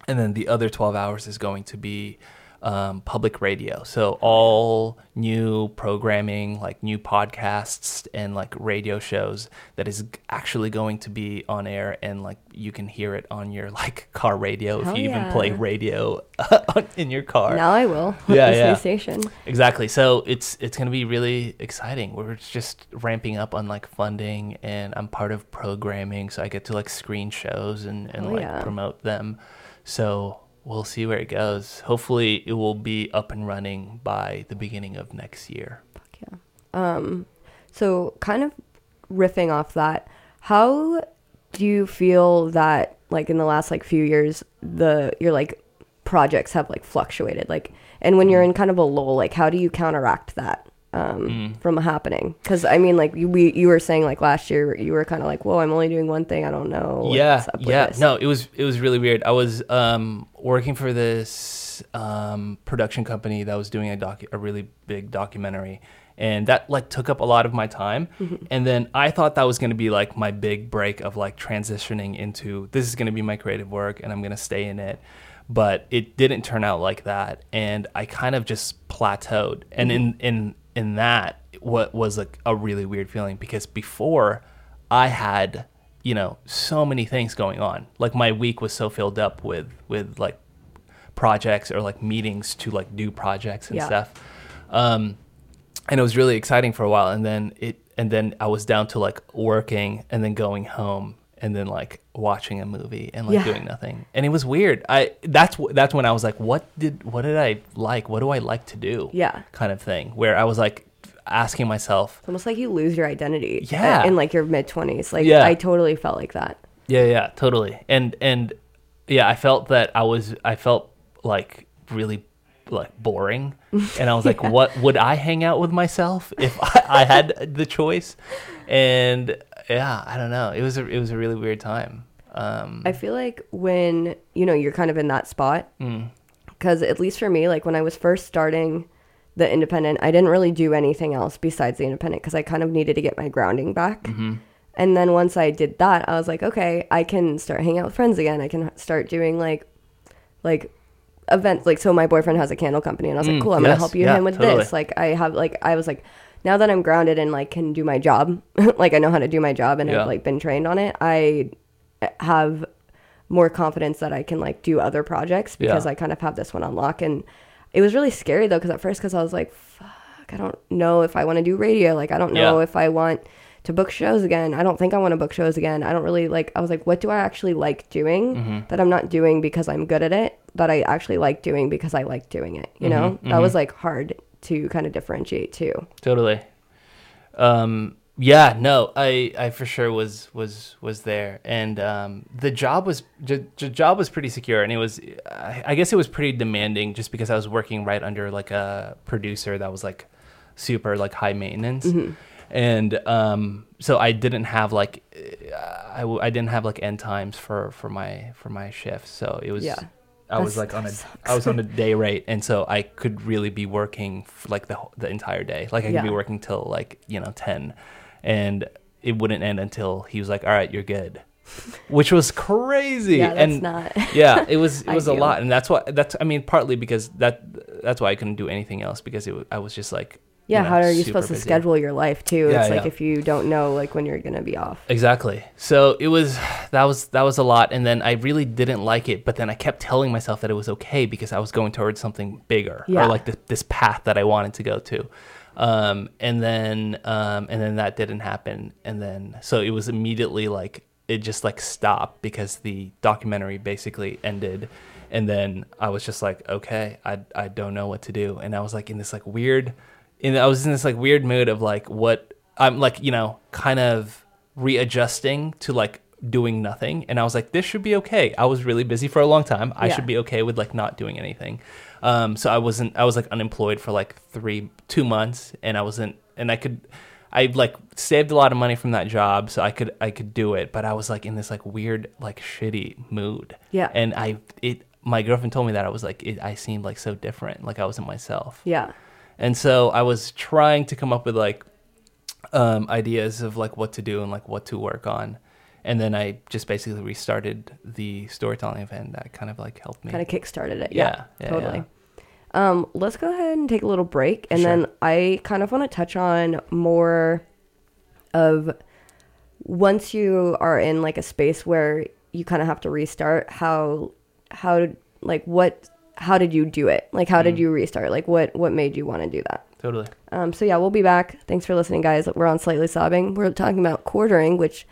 And then the other 12 hours is going to be um, public radio. So all new programming, like new podcasts and like radio shows that is actually going to be on air and like you can hear it on your like car radio Hell if you even play radio in your car. Now I will. Yeah, yeah. station. Exactly. So it's it's gonna be really exciting. We're just ramping up on like funding, and I'm part of programming, so I get to like screen shows and and Oh, like yeah. promote them. So we'll see where it goes. Hopefully, it will be up and running by the beginning of next year. Fuck yeah. Um, so, kind of riffing off that, how do you feel that, like, in the last like few years, the your like projects have like fluctuated, like, and when you're in kind of a lull, like, how do you counteract that um, from happening? Because I mean, like, you we you were saying like last year, you were kind of like, whoa, I'm only doing one thing, I don't know. yeah, yeah. this." No, it was it was really weird. I was um, working for this um, production company that was doing a doc a really big documentary, and that like took up a lot of my time. Mm-hmm. And then I thought that was going to be like my big break of like transitioning into this is going to be my creative work, and I'm going to stay in it. But it didn't turn out like that, and I kind of just plateaued. And in in in that, what was like a really weird feeling because before I had you know so many things going on. Like my week was so filled up with with like projects or like meetings to like do projects and Yeah. stuff. Um and it was really exciting for a while. And then it and then i was down to like working and then going home and then like watching a movie and like Yeah. doing nothing and it was weird i that's that's when i was like what did what did i like what do i like to do Yeah. kind of thing where i was like asking myself It's almost like you lose your identity. uh, Yeah. In like your mid twenties, like Yeah. I totally felt like that. Yeah, yeah, totally. And and yeah, I felt that I was I felt like really like boring. And I was like, what would I hang out with myself if I, I had the choice? And yeah, I don't know. It was a it was a really weird time. Um I feel like when you know you're kind of in that spot, Mm. because at least for me, like when I was first starting the independent, I didn't really do anything else besides the independent because I kind of needed to get my grounding back. Mm-hmm. And then once I did that, I was like, okay, I can start hanging out with friends again. I can start doing like, like events. Like, so my boyfriend has a candle company, and I was like, Mm, cool, I'm yes, gonna help you yeah, him with totally. this. Like, I have like I was like, now that I'm grounded and like can do my job, like I know how to do my job and Yeah. I've like been trained on it. I have more confidence that I can like do other projects because Yeah. I kind of have this one on lock. And it was really scary though, because at first, because I was like, fuck, I don't know if I want to do radio. Like, I don't know Yeah. if I want to book shows again. I don't think I want to book shows again. I don't really like, I was like, what do I actually like doing Mm-hmm. that I'm not doing because I'm good at it, that I actually like doing because I like doing it? You know, Mm-hmm, that was like hard to kind of differentiate too. Totally. Um, yeah, no, I, I for sure was was was there, and um, the job was the job was pretty secure, and it was, I, I guess it was pretty demanding, just because I was working right under like a producer that was like super like high maintenance, and um, so I didn't have like, I, w- I didn't have like end times for for my for my shifts, so it was Yeah. I was like on a sucks. I was on a day rate, and so I could really be working like the the entire day. Like I could be working till like you know ten, and it wouldn't end until he was like, "All right, you're good," which was crazy. Yeah, that's and not. yeah, it was it was a lot, and that's why that's I mean partly because that that's why I couldn't do anything else because it I was just like Yeah, you know, how are you supposed to schedule your life too? Yeah, it's like if you don't know like when you're gonna be off. Exactly. So it was that was that was a lot, and then I really didn't like it. But then I kept telling myself that it was okay because I was going towards something bigger, Yeah. or like this, this path that I wanted to go to. Um, and then um, and then that didn't happen, and then so it was immediately like it just like stopped because the documentary basically ended. And then I was just like, okay, I, I don't know what to do. And I was like in this like weird, in I was in this like weird mood of like what I'm like, you know, kind of readjusting to like doing nothing. And I was like, this should be okay. I was really busy for a long time. I Yeah. should be okay with like not doing anything. Um, so I wasn't, I was like unemployed for like three, two months and I wasn't, and I could, I like saved a lot of money from that job so I could, I could do it. But I was like in this like weird, like shitty mood. Yeah. And I, it, my girlfriend told me that I was like, it, I seemed like so different. Like I wasn't myself. Yeah. And so I was trying to come up with like um, ideas of like what to do and like what to work on. And then I just basically restarted the storytelling event that kind of like helped me. kind of kickstarted it. Yeah, Yeah, yeah, totally. Um, let's go ahead and take a little break, and then I kind of want to touch on more of once you are in like a space where you kind of have to restart. How how like what how did you do it? Like how did you restart? Like what what made you want to do that? Totally. Um, so yeah, we'll be back. Thanks for listening, guys. We're on slightly sobbing. We're talking about quartering, which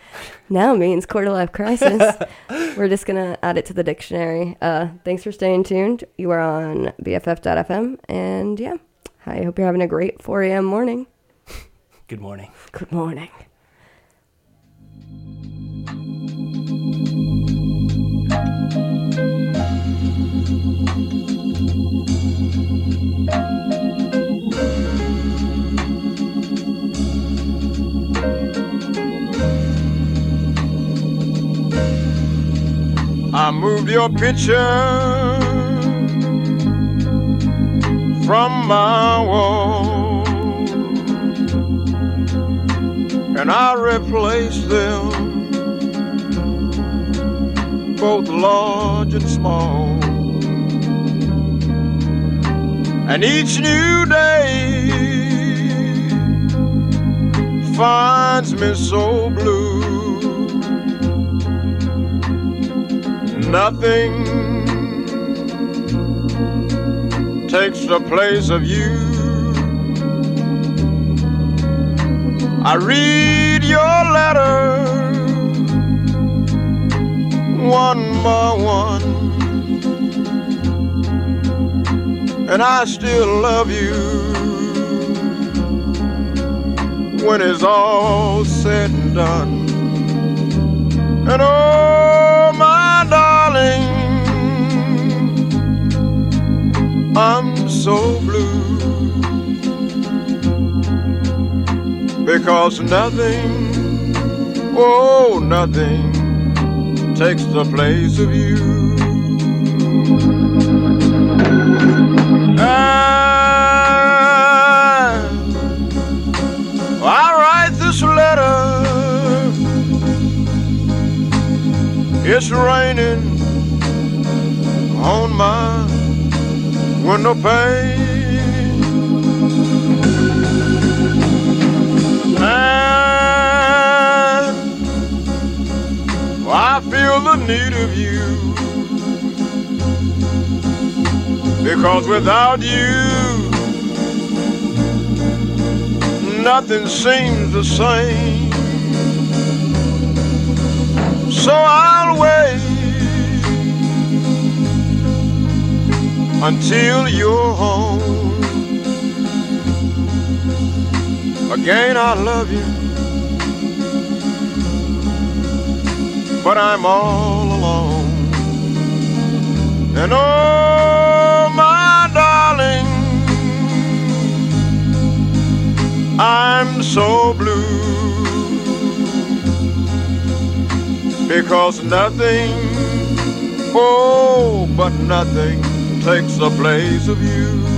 now means quarter life crisis. We're just gonna add it to the dictionary. Uh, thanks for staying tuned. You are on BFF.fm, and yeah, I hope you're having a great 4 a.m. morning. Good morning. Good morning. I moved your picture from my wall. And I replaced them both large and small. And each new day finds me so blue Nothing takes the place of you. I read your letter one by one, and I still love you when it's all said and done. And oh, I'm so blue because nothing, oh, nothing takes the place of you. And I write this letter. It's raining on my window pane. And I feel the need of you. Because without you, nothing seems the same. So I'll wait until you're home. Again, I love you, but I'm all alone. And oh, my darling, I'm so blue because nothing, oh, but nothing takes the place of you.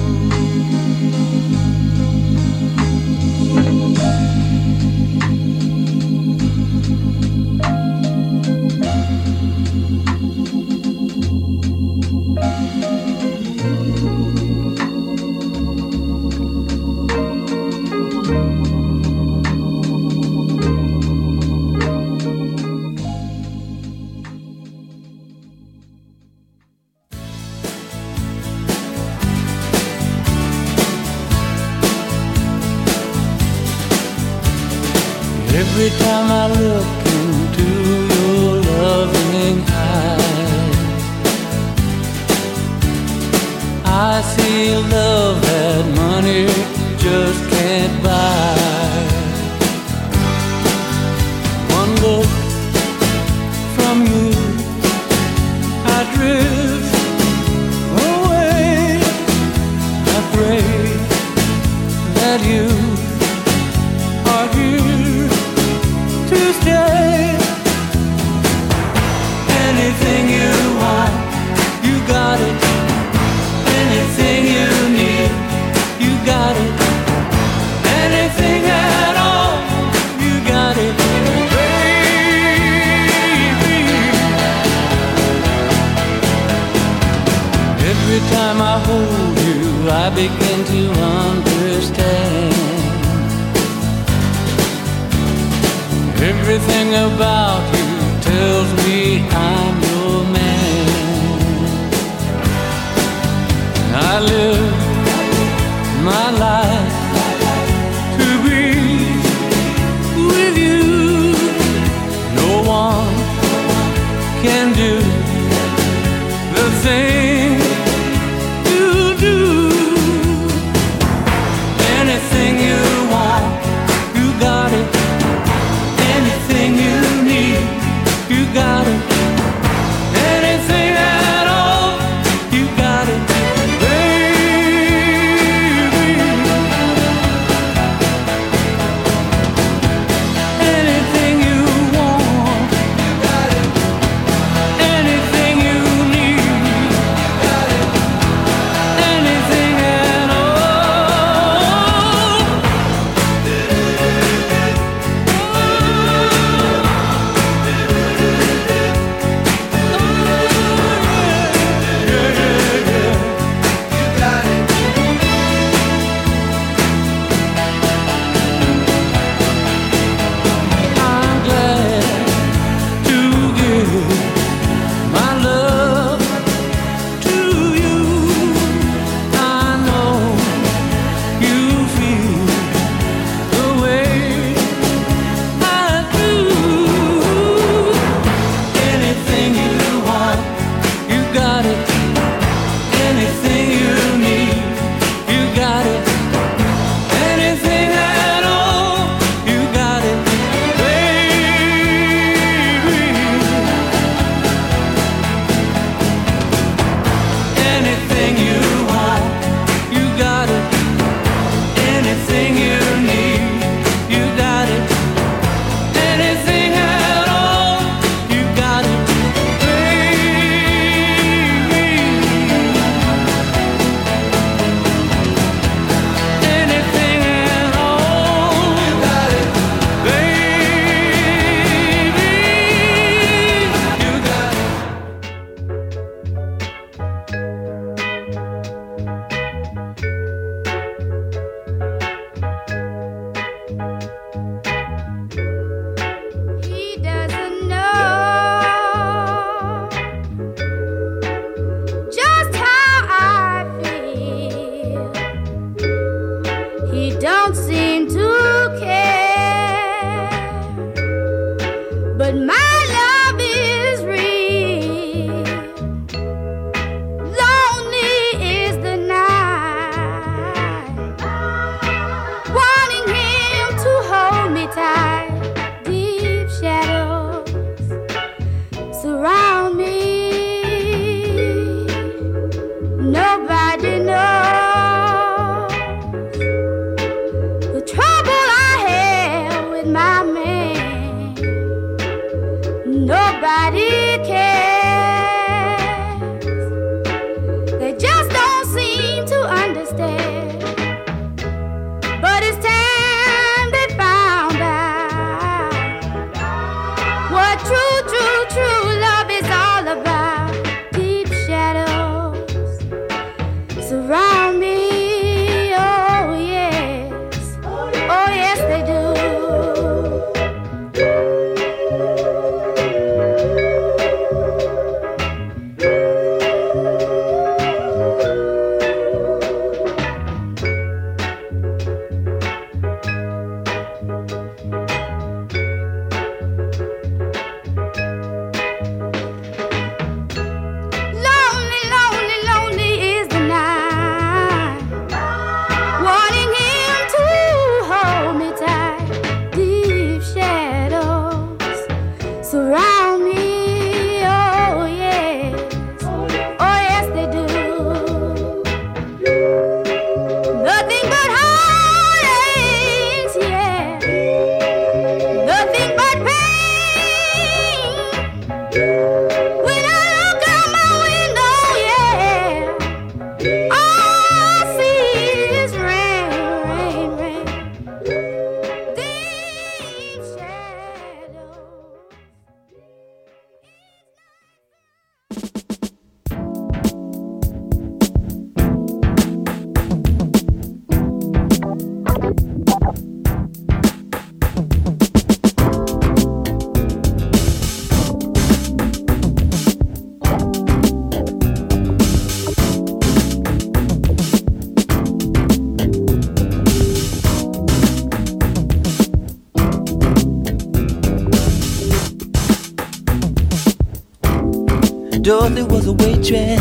Dorothy was a waitress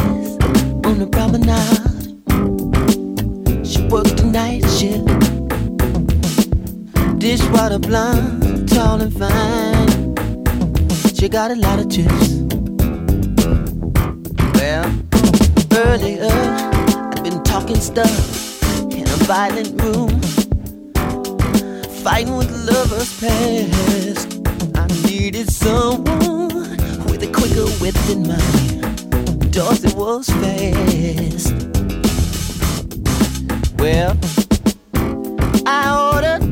on the promenade. She worked the night shift. Dishwater blonde, tall and fine. She got a lot of chips. Well, earlier I'd been talking stuff in a violent room, fighting with lovers past. I needed someone the quicker whip mine. Dorothy was fast. Well, I ordered.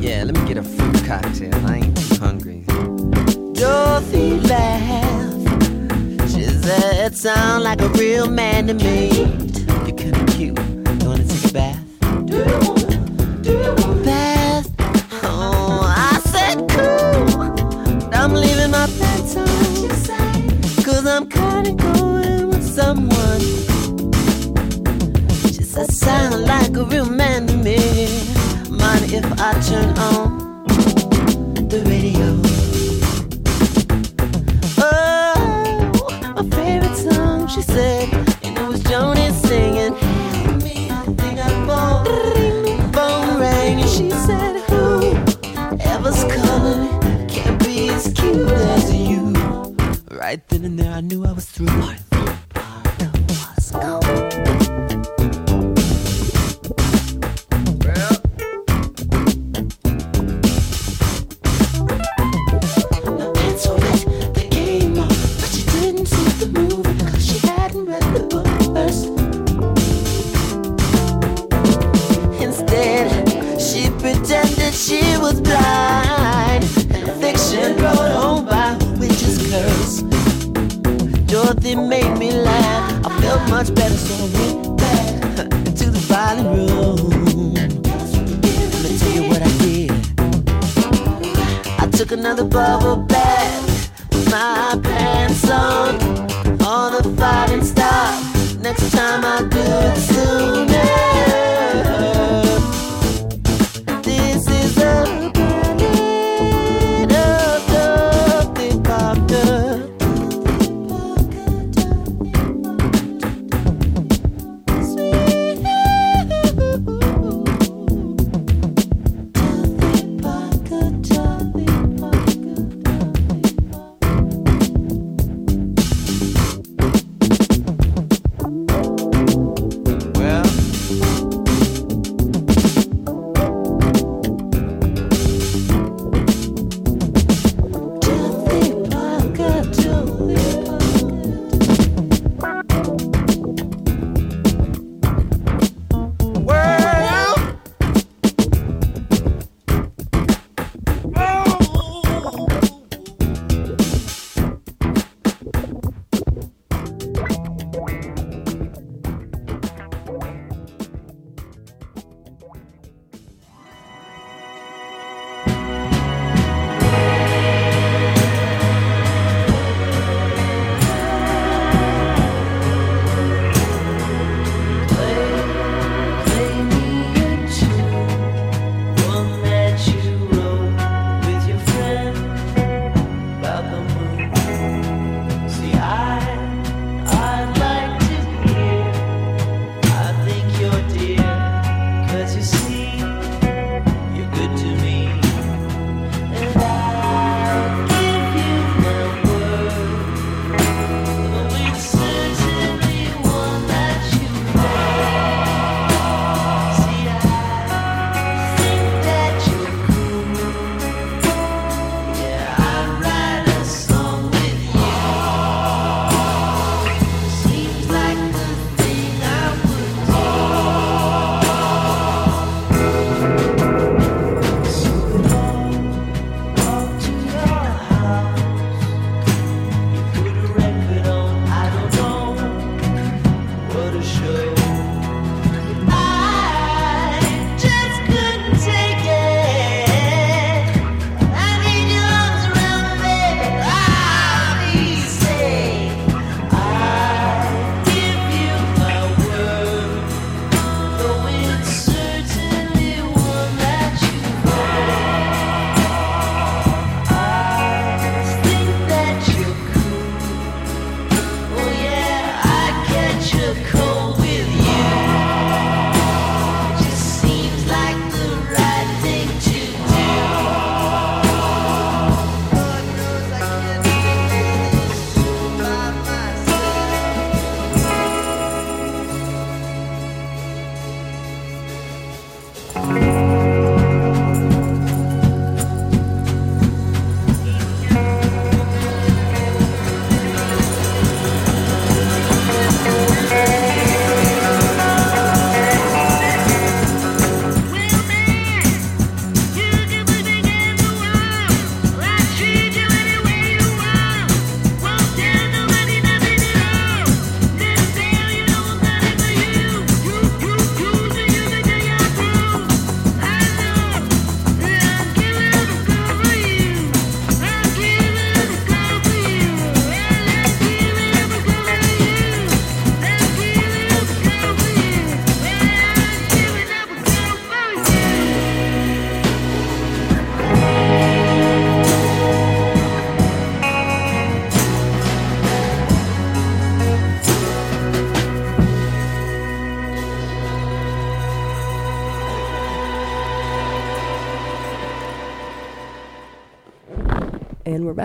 Yeah, let me get a fruit cocktail. I ain't too hungry. Dorothy laughed. She said, "Sound like a real man to me." if I turn on?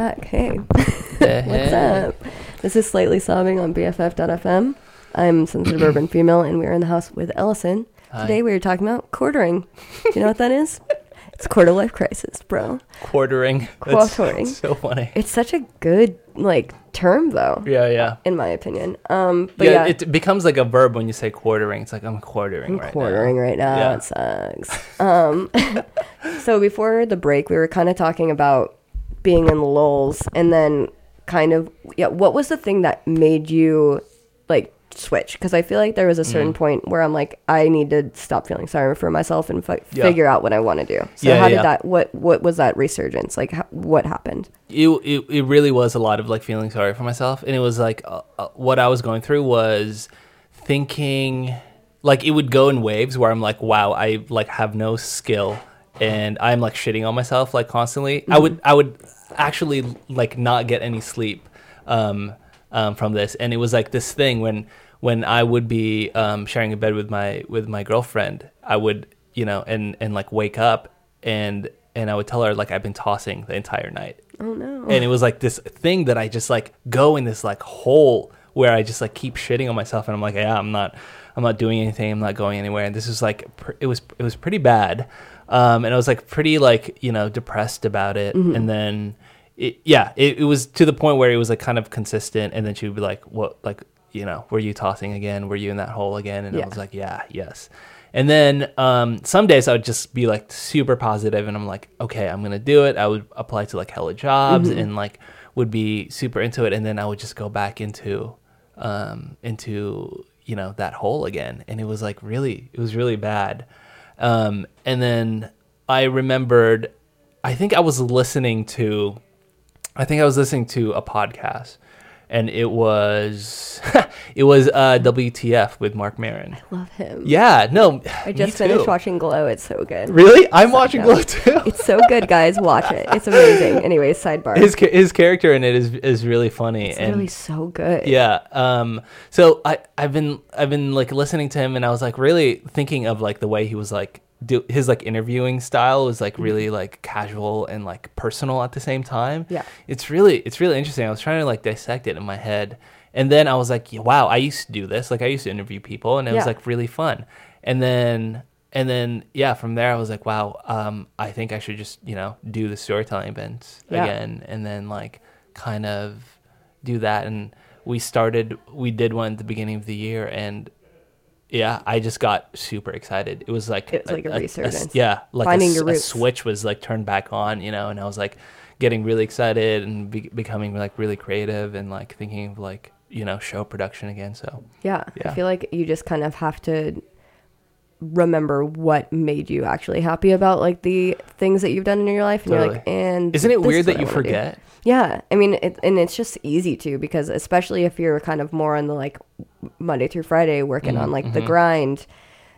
Back. Hey, what's up? This is Slightly Sobbing on BFF.fm. I'm Sensitive Urban Female, and we're in the house with Ellison. Today we are talking about quartering. Do you know what that is? It's quarter life crisis, bro. Quartering. That's Quartering. So funny. It's such a good like term, though, Yeah, yeah. in my opinion. Um, but yeah, yeah, it becomes like a verb when you say quartering. It's like I'm quartering I'm right quartering now. right now. Yeah. It sucks. Um, so before the break, we were kind of talking about being in lulls, and then kind of yeah, what was the thing that made you like switch? Because I feel like there was a certain Mm. point where I'm like, I need to stop feeling sorry for myself and fi- Yeah. figure out what I want to do. So Yeah, how yeah. did that? What what was that resurgence? Like, how, what happened? it, it, it really was a lot of like feeling sorry for myself and it was like uh, uh, what i was going through was thinking like it would go in waves where i'm like wow i like have no skill and i'm like shitting on myself like constantly i would i would actually like not get any sleep um, um, from this. And it was like this thing when when i would be um, sharing a bed with my with my girlfriend i would you know and and like wake up and and i would tell her like i've been tossing the entire night. Oh no! and it was like this thing that I just like go in this like hole where I just like keep shitting on myself, and I'm like, yeah, I'm not, I'm not doing anything, I'm not going anywhere, and this is like, pr- it was, it was pretty bad, um, and I was like pretty like you know depressed about it, and then, it, yeah, it, it was to the point where it was like kind of consistent, and then she would be like, what, like, you know, were you tossing again? Were you in that hole again? And Yeah. I was like, yeah, yes. And then um, some days I would just be like super positive, and I'm like, okay, I'm gonna do it. I would apply to like hella jobs, and like would be super into it, and then I would just go back into um, into you know that hole again, and it was like really, it was really bad. Um, and then I remembered, I think I was listening to, I think I was listening to a podcast, and it was it was uh, WTF with Marc Maron. I love him. Yeah, no, I just finished watching Glow. It's so good. Really, I'm watching. Glow too. It's so good, guys. Watch it. It's amazing. Anyways, sidebar. his his character in it is is really funny it's and really so good. yeah um so i i've been i've been like listening to him and i was like really thinking of like the way he was like do his like interviewing style was like really like casual and like personal at the same time. Mm-hmm. Yeah. it's really it's really interesting. I was trying to like dissect it in my head. And then i was like wow i used to do this. Like i used to interview people and it was like really fun. And then and then yeah from there i was like wow um i think i should just you know do the storytelling events Yeah. again and then like kind of do that. And we started we did one at the beginning of the year and yeah i just got super excited. It was like It was like a resurgence. yeah like Finding a, your a switch was like turned back on you know and i was like getting really excited and be- becoming like really creative and like thinking of like you know show production again so. Yeah, I feel like you just kind of have to remember what made you actually happy about like the things that you've done in your life, and you're like, and isn't it weird is that you wanna do. forget Yeah, I mean, it, and it's just easy to because especially if you're kind of more on the like Monday through Friday working on like the Mm-hmm. grind.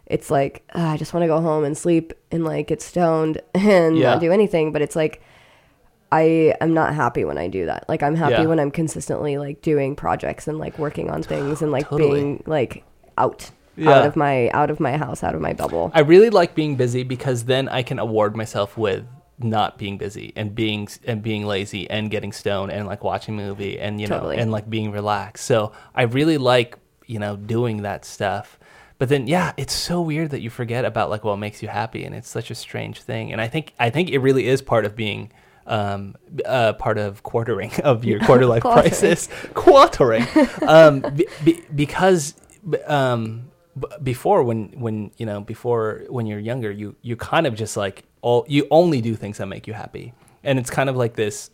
It's like ah, I just want to go home and sleep and like get stoned and Yeah. not do anything. But it's like I am not happy when I do that. Like I'm happy Yeah. when I'm consistently like doing projects and like working on things and like Totally. being like out Yeah. out of my out of my house, out of my bubble. I really like being busy because then I can award myself with not being busy and being and being lazy and getting stoned and like watching a movie and you know Totally. and like being relaxed. So I really like you know doing that stuff. But then yeah, it's so weird that you forget about like what makes you happy and it's such a strange thing. And I think I think it really is part of being um uh part of quartering of your quarter life crisis quartering um be, be, because um b- before when when you know before when you're younger you you kind of just like all you only do things that make you happy and it's kind of like this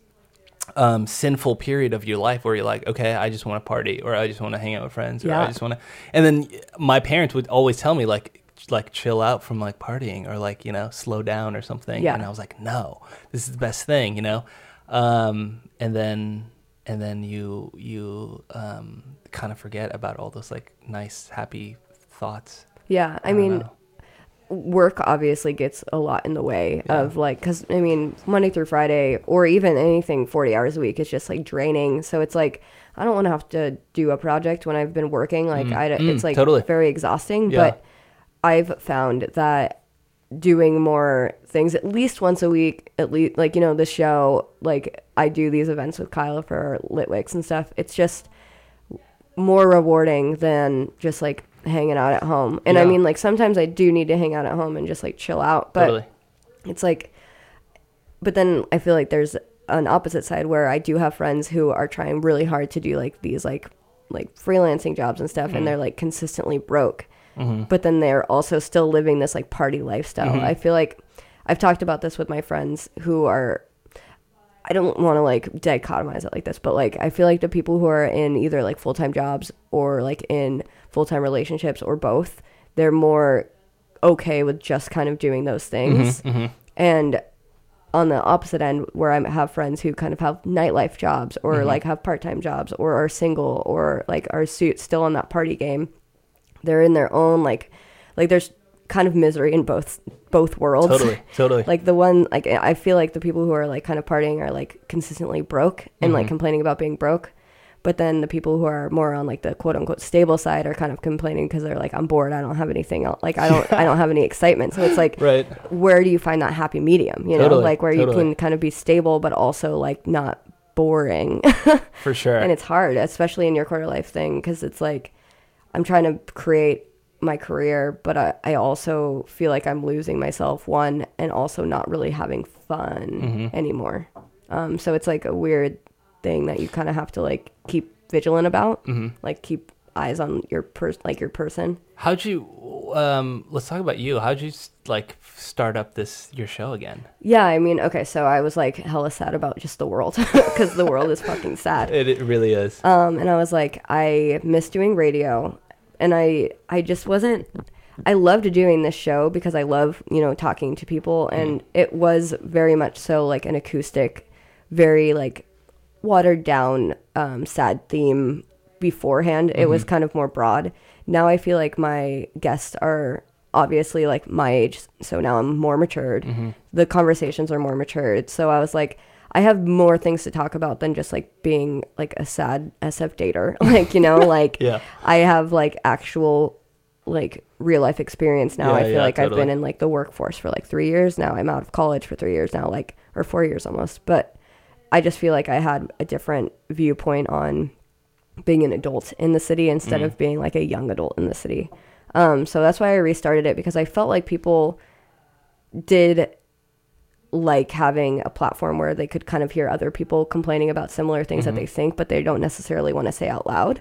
um, sinful period of your life where you're like, okay, I just want to party, or I just want to hang out with friends, or I just want to. And then my parents would always tell me like, like chill out from like partying, or like you know slow down or something. Yeah. And I was like, no, this is the best thing, you know. Um, and then and then you you um, kind of forget about all those like nice happy thoughts. Yeah, I, don't mean, know. work obviously gets a lot in the way of like because I mean Monday through Friday or even anything forty hours a week is just like draining. So it's like I don't want to have to do a project when I've been working. Like I, d- mm, it's like totally. very exhausting. Yeah. But I've found that doing more things at least once a week at least like you know the show like i do these events with kyla for litwicks and stuff it's just more rewarding than just like hanging out at home. And i mean like sometimes i do need to hang out at home and just like chill out but totally. it's like but then i feel like there's an opposite side where i do have friends who are trying really hard to do like these like like freelancing jobs and stuff and mm-hmm. they're like consistently broke mm-hmm. but then they're also still living this like party lifestyle. Mm-hmm. I feel like i've talked about this with my friends who are I don't want to like dichotomize it like this, but like I feel like the people who are in either like full time jobs or like in full time relationships or both, they're more okay with just kind of doing those mm-hmm, things. Mm-hmm. And on the opposite end, where I have friends who kind of have nightlife jobs or mm-hmm. like have part time jobs or are single or like are still on that party game, they're in their own like like there's kind of misery in both both worlds. Totally, totally. like the one like I feel like the people who are like kind of partying are like consistently broke and Mm-hmm. like complaining about being broke. But then the people who are more on like the quote unquote stable side are kind of complaining because they're like, I'm bored. I don't have anything else. Like I don't, I don't have any excitement. So it's like, Right. where do you find that happy medium? You know, like where you can kind of be stable, but also like not boring. For sure. and it's hard, especially in your quarter life thing, because it's like I'm trying to create my career, but I, I also feel like I'm losing myself, one, and also not really having fun Mm-hmm. anymore. Um, so it's like a weird thing that you kind of have to like keep vigilant about, Mm-hmm. like keep eyes on your person, like your person. How'd you? Um, let's talk about you. How'd you like start up this your show again? Yeah, I mean, okay, so I was like hella sad about just the world because the world is fucking sad. It, it really is. um, and I was like, I miss doing radio, and I I just wasn't. I loved doing this show because I love you know talking to people, and it was very much so like an acoustic, very like watered down, um, sad theme beforehand. It was kind of more broad. Now I feel like my guests are obviously like my age, so now I'm more matured. The conversations are more matured. So I was like, I have more things to talk about than just like being like a sad SF dater. like, you know, like Yeah. I have like actual like real life experience now. Yeah, I feel yeah, like I've been in like the workforce for like three years now. I'm out of college for three years now, like or four years almost. But I just feel like I had a different viewpoint on being an adult in the city instead Mm. of being like a young adult in the city. Um, so that's why I restarted it because I felt like people did like having a platform where they could kind of hear other people complaining about similar things Mm-hmm. that they think, but they don't necessarily want to say out loud.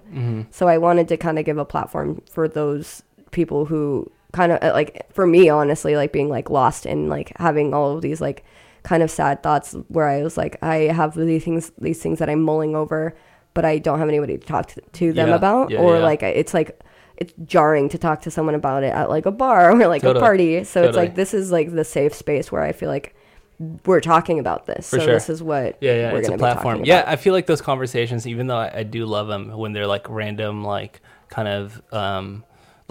So I wanted to kind of give a platform for those people who kind of uh, like for me honestly like being like lost in like having all of these like kind of sad thoughts where I was like I have these things these things that I'm mulling over but I don't have anybody to talk to, to them Yeah, about yeah, or yeah. like it's like it's jarring to talk to someone about it at like a bar or like Totally, a party so it's totally. like this is like the safe space where I feel like we're talking about this For so sure. this is what Yeah, yeah, we're it's a gonna be platform. Yeah. I feel like those conversations, even though I, I do love them when they're like random, like kind of um,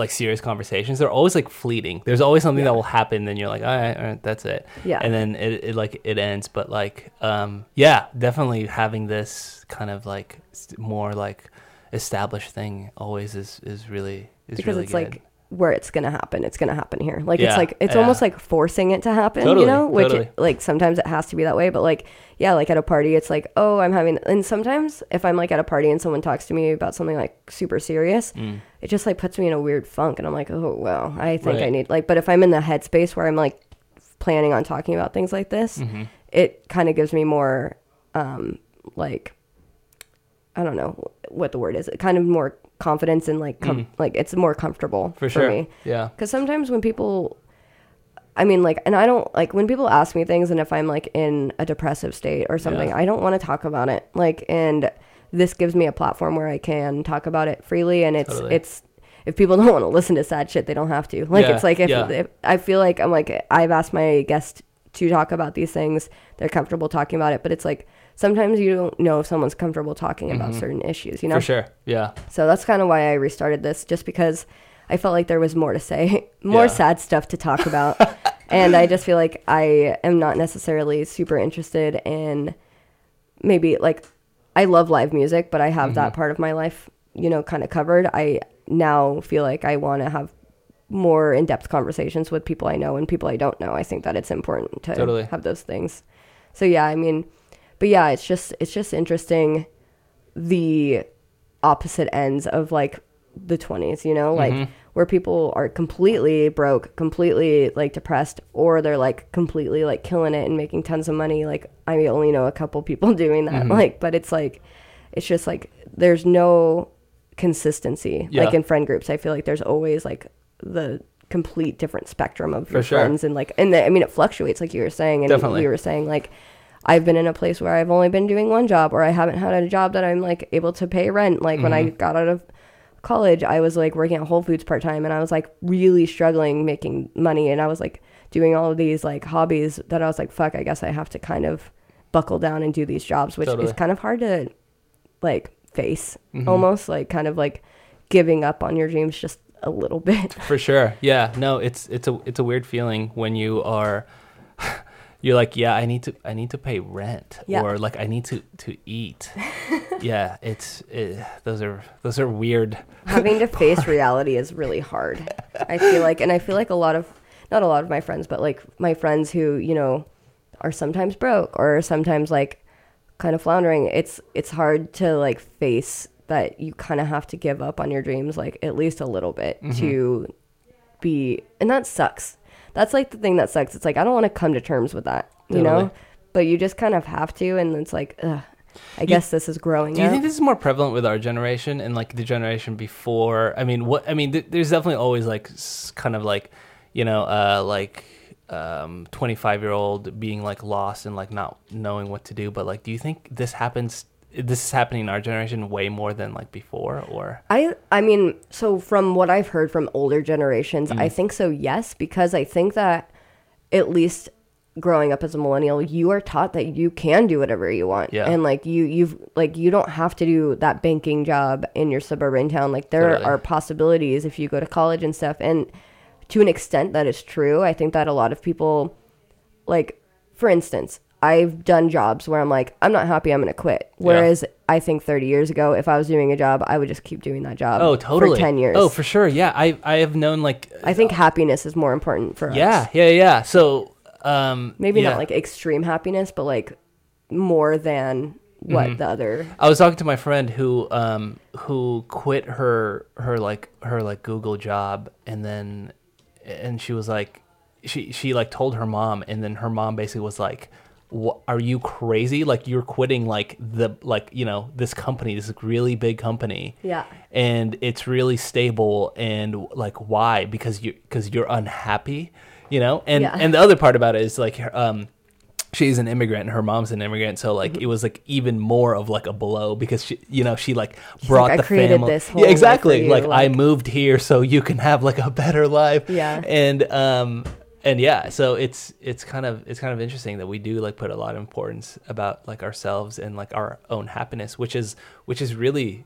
like serious conversations, they're always like fleeting. There's always something that will happen, then you're like, all right, all right that's it. Yeah. and then it, it like it ends. But like, um, yeah, definitely having this kind of like more like established thing always is is really is because really it's good. like where it's gonna happen it's gonna happen here like Yeah, it's like it's yeah. almost like forcing it to happen Totally, you know which totally. like sometimes it has to be that way but like yeah like at a party it's like oh i'm having and sometimes if i'm like at a party and someone talks to me about something like super serious Mm. it just like puts me in a weird funk and i'm like oh well i think i Right. need like but if i'm in the headspace where i'm like planning on talking about things like this Mm-hmm. it kind of gives me more um like I don't know what the word is. It kind of more confidence and like com- like it's more comfortable Mm. for for, sure. me. Yeah, Because sometimes when people, I mean, like, and I don't like when people ask me things, and if I'm like in a depressive state or something, Yeah. I don't want to talk about it. Like, and this gives me a platform where I can talk about it freely, and it's Totally. it's. If people don't want to listen to sad shit, they don't have to. Like Yeah, it's like if, yeah. if I feel like I'm like I've asked my guest to talk about these things, they're comfortable talking about it. But it's like sometimes you don't know if someone's comfortable talking about certain issues. You know, Mm-hmm. for sure. Yeah, so that's kind of why I restarted this, just because I felt like there was more to say, more Yeah. sad stuff to talk about. and I just feel like I am not necessarily super interested in maybe like I love live music, but I have Mm-hmm. that part of my life, you know, kind of covered. I now feel like I want to have more in-depth conversations with people I know and people I don't know. I think that it's important to Totally. have those things. So yeah, I mean, but yeah, it's just it's just interesting the opposite ends of like the 20s, you know, like mm-hmm. where people are completely broke, completely like depressed or they're like completely like killing it and making tons of money. Like I only know a couple people doing that. Mm-hmm. Like but it's like it's just like there's no consistency Yeah. like in friend groups. I feel like there's always like the complete different spectrum of your sure. friends and like and the, I mean it fluctuates like you were saying and Definitely. you were saying like I've been in a place where I've only been doing one job or I haven't had a job that I'm like able to pay rent. Like when I mm-hmm. got out of college, I was like working at Whole Foods part time and I was like really struggling making money and I was like doing all of these like hobbies that I was like, fuck, I guess I have to kind of buckle down and do these jobs, which Totally. is kind of hard to like face mm-hmm. almost like kind of like giving up on your dreams just a little bit. For sure. Yeah. No, it's it's a it's a weird feeling when you are you're like, yeah, I need to I need to pay rent Yeah. or like I need to to eat. yeah, it's it, those are those are weird. having to face reality is really hard. I feel like, and I feel like a lot of, not a lot of my friends, but like my friends who, you know, are sometimes broke or sometimes like kind of floundering. It's, it's hard to like face that you kind of have to give up on your dreams, like at least a little bit mm-hmm. to be, and that sucks. That's like the thing that sucks. It's like, I don't want to come to terms with that, you Totally. know, but you just kind of have to. And it's like, ugh, I guess this is growing Do you up. think this is more prevalent with our generation and like the generation before? I mean, what I mean, th- there's definitely always like s- kind of like, you know, uh, like um 25 year old being like lost and like not knowing what to do. But like, do you think this happens? This is happening in our generation way more than like before, or I I mean, so from what I've heard from older generations, I Mm. think so, yes, because I think that at least growing up as a millennial, you are taught that you can do whatever you want. Yeah. And like you you've like you don't have to do that banking job in your suburban town. Like there are possibilities if you go to college and stuff. And to an extent that is true. I think that a lot of people like for instance, I've done jobs where I'm like, I'm not happy, I'm gonna quit. Whereas I think 30 years ago, if I was doing a job, I would just keep doing that job. oh, totally, for 10 years. Oh, for sure. Yeah, I I have known like I think happiness is more important for yeah, us. yeah, yeah. So um, Maybe yeah. not like extreme happiness, but like more than what Mm-hmm. the other. I was talking to my friend who um who quit her her like her like Google job and then and she was like she she like told her mom and then her mom basically was like "Wha- are you crazy like you're quitting like the like you know this company this really big company Yeah. and it's really stable and like why because you because you're unhappy you know and Yeah. and the other part about it is like um she's an immigrant and her mom's an immigrant so like Mm-hmm. it was like even more of like a blow because she you know she like brought like, "I the family yeah exactly you," like, i moved here so you can have like a better life Yeah. and um and yeah so it's it's kind of it's kind of interesting that we do like put a lot of importance about like ourselves and like our own happiness which is which is really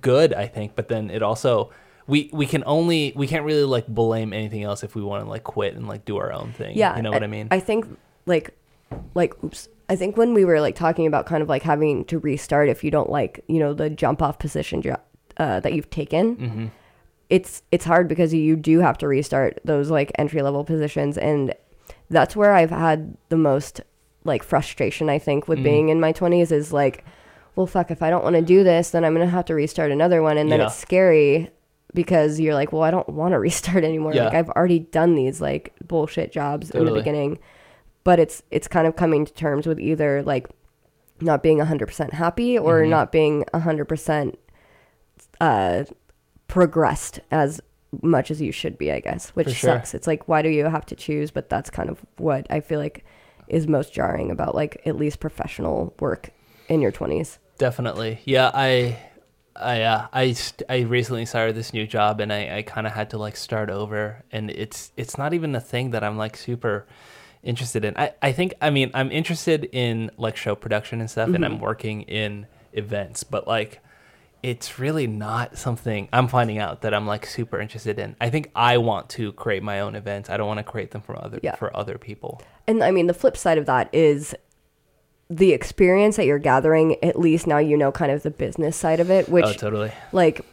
good i think but then it also we we can only we can't really like blame anything else if we want to like quit and like do our own thing Yeah. you know what i mean I think like, like, oops. I think when we were like talking about kind of like having to restart if you don't like, you know, the jump off position uh, that you've taken, Mm-hmm. It's it's hard because you do have to restart those like entry level positions, and that's where I've had the most like frustration. I think Mm. with being in my twenties is like, well, fuck, if I don't want to do this, then I'm gonna have to restart another one, and then Yeah. it's scary because you're like, well, I don't want to restart anymore. Yeah. Like I've already done these like bullshit jobs in the beginning, but it's it's kind of coming to terms with either like not being 100% happy or Mm-hmm. not being 100% uh progressed as much as you should be, I guess, which sure. sucks. It's like why do you have to choose? But that's kind of what I feel like is most jarring about like at least professional work in your 20s. Definitely. Yeah, I I uh, I st- I recently started this new job and I, I kind of had to like start over and it's it's not even a thing that I'm like super interested in. I I think I mean I'm interested in like show production and stuff and I'm working in events, but like it's really not something I'm finding out that I'm like super interested in. I think I want to create my own events. I don't want to create them for other Yeah. for other people. And I mean, the flip side of that is the experience that you're gathering. At least now you know kind of the business side of it, which oh, totally. like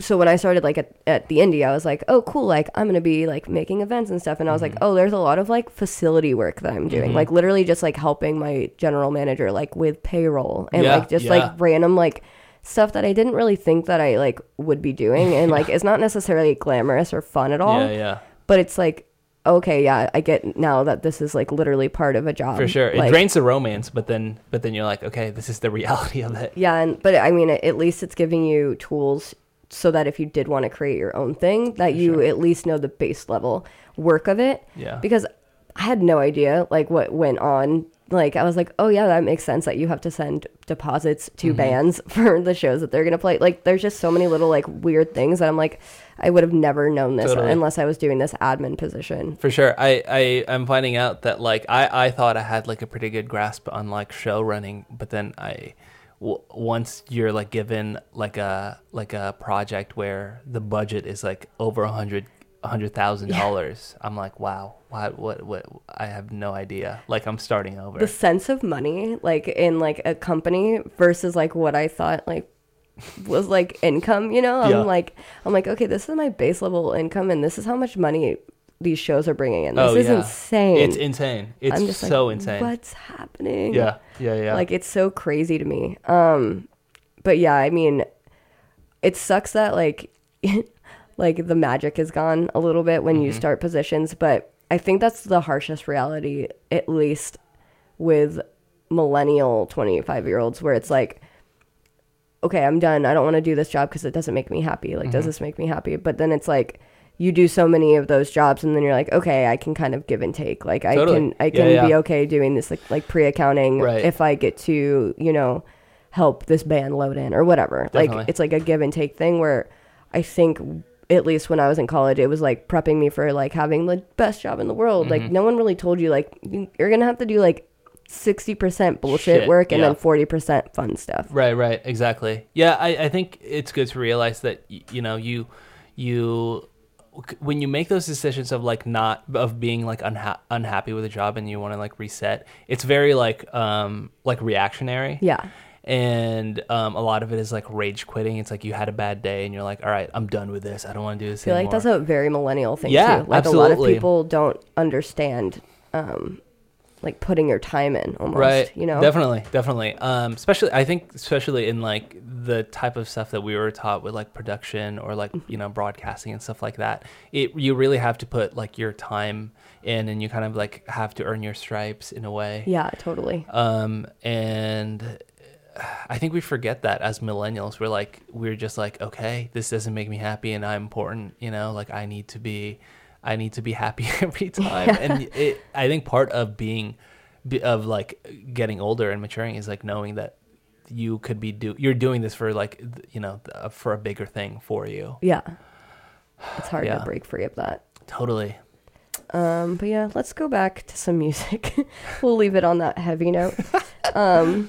so when I started like at, at the indie, I was like, oh, cool. Like I'm gonna be like making events and stuff. And I was like, mm-hmm. oh, there's a lot of like facility work that I'm doing, mm-hmm. like literally just like helping my general manager like with payroll and Yeah, like just yeah. like random like stuff that I didn't really think that I like would be doing, and like it's not necessarily glamorous or fun at all. Yeah, yeah. But it's like, okay, yeah, I get now that this is like literally part of a job For sure. It drains the romance, but then but then you're like, okay, this is the reality of it. Yeah, and but I mean, at least it's giving you tools so that if you did want to create your own thing, that you at least know the base level work of it. Yeah. Because I had no idea like what went on. Like I was like, oh yeah, that makes sense that you have to send deposits to Mm-hmm. bands for the shows that they're gonna play. Like there's just so many little like weird things that I'm like, I would have never known this Totally. unless I was doing this admin position. For sure. I, I am finding out that like I, I thought I had like a pretty good grasp on like show running, but then I w- once you're like given like a like a project where the budget is like over a hundred hundred thousand dollars, I'm like, wow, what what what I have no idea. Like I'm starting over. the sense of money like in like a company versus like what I thought like was like income, you know? I'm Yeah. like I'm like okay, this is my base level income and this is how much money these shows are bringing in. This oh is yeah, insane. It's insane. It's I'm just so like, insane. What's happening? Yeah, yeah, yeah. Like it's so crazy to me. Um but yeah, I mean it sucks that like like the magic is gone a little bit when you Mm-hmm. start positions, but I think that's the harshest reality at least with millennial 25 year olds where it's like okay, I'm done. I don't want to do this job because it doesn't make me happy. Like, Mm-hmm. does this make me happy? But then it's like you do so many of those jobs, and then you're like, okay, I can kind of give and take. Like, I can, I Yeah, can be okay doing this like, like pre accounting Right. if I get to, you know, help this band load in or whatever. Definitely. Like, it's like a give and take thing where I think. At least when I was in college, it was like prepping me for like having the best job in the world. Mm-hmm. Like no one really told you like you- you're gonna have to do like sixty percent bullshit Shit, work and yeah. then forty percent fun stuff. Right, right, exactly. Yeah, I, I think it's good to realize that y- you know you you when you make those decisions of like not of being like unha- unhappy with a job and you want to like reset, it's very like um like reactionary. Yeah. And um, a lot of it is like rage quitting. It's like you had a bad day and you're like, all right, I'm done with this. I don't want to do this I feel like that's a very millennial thing Yeah, too. Like a lot of people don't understand um like putting your time in almost. right You know? definitely definitely um especially i think especially in like the type of stuff that we were taught with like production or like Mm-hmm. you know broadcasting and stuff like that it you really have to put like your time in and you kind of like have to earn your stripes in a way Yeah, totally. um and i think we forget that as millennials we're like we're just like okay this doesn't make me happy and i'm important you know like i need to be i need to be happy every time and it i think part of being of like getting older and maturing is like knowing that you could be do you're doing this for like you know for a bigger thing for you Yeah. It's hard Yeah. to break free of that. totally Um, but yeah, let's go back to some music. we'll leave it on that heavy note. um,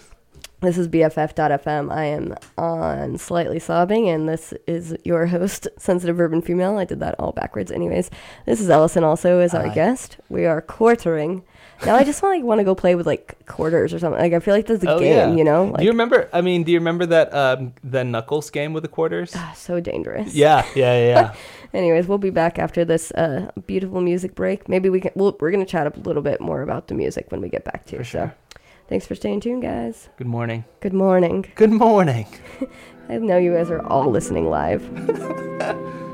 this is BFF.fm. I am on Slightly Sobbing, and this is your host, Sensitive Urban Female. I did that all backwards, anyways. This is Ellison, also, as our guest. We are quartering. Now, I just want, like, want to go play with, like, quarters or something. Like, I feel like this is a oh game, yeah you know? Like, do you remember i mean do you remember that um the knuckles game with the quarters so dangerous. yeah yeah yeah. Anyways, we'll be back after this uh, beautiful music break. Maybe we can. We'll, we're gonna chat a little bit more about the music when we get back to. For So, sure. Thanks for staying tuned, guys. good morning Good morning. good morning I know you guys are all listening live.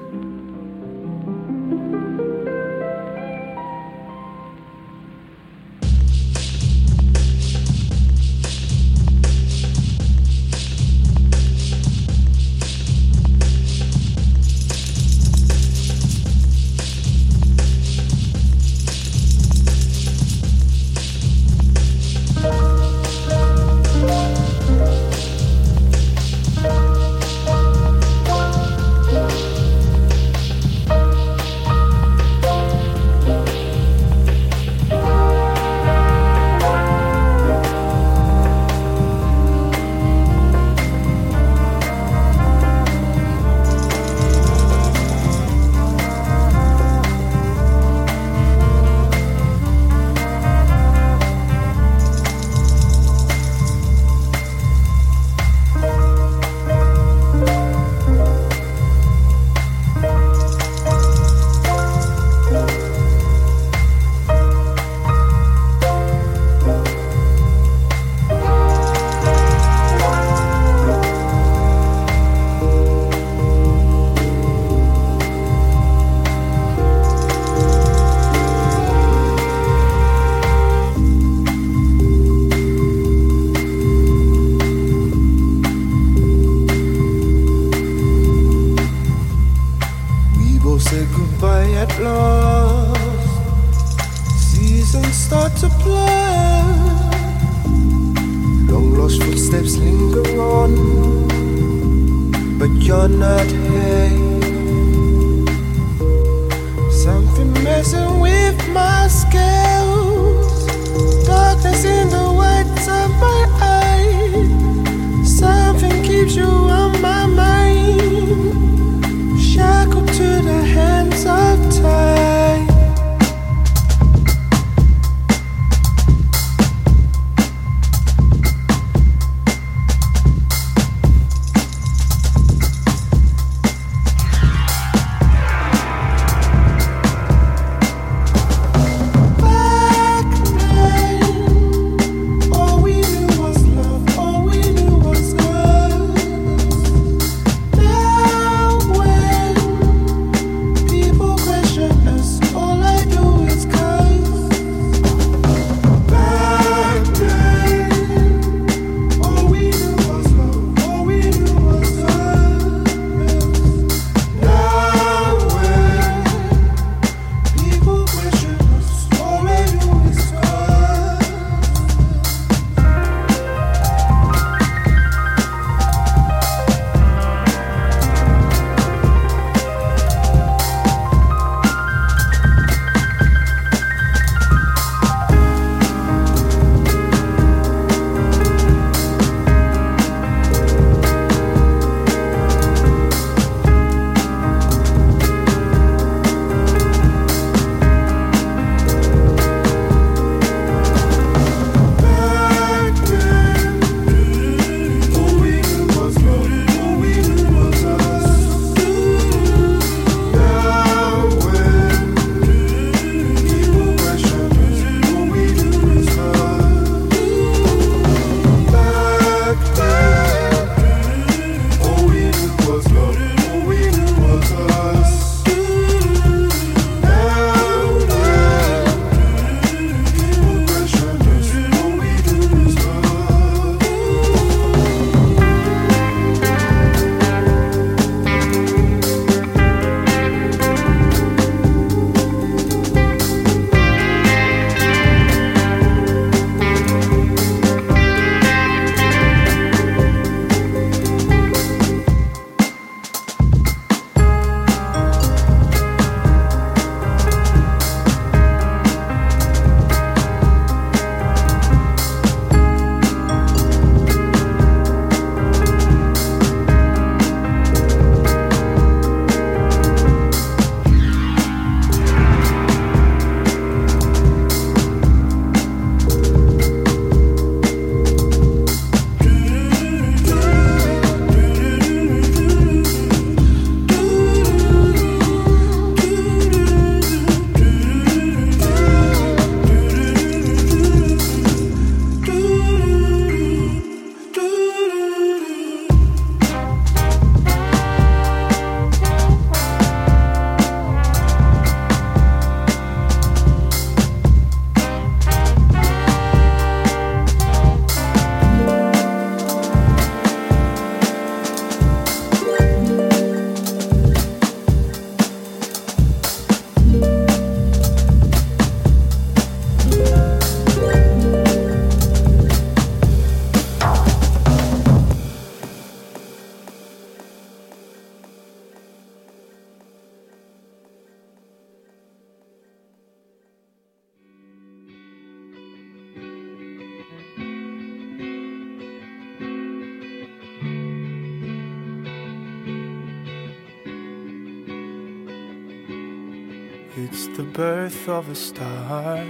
birth of a star,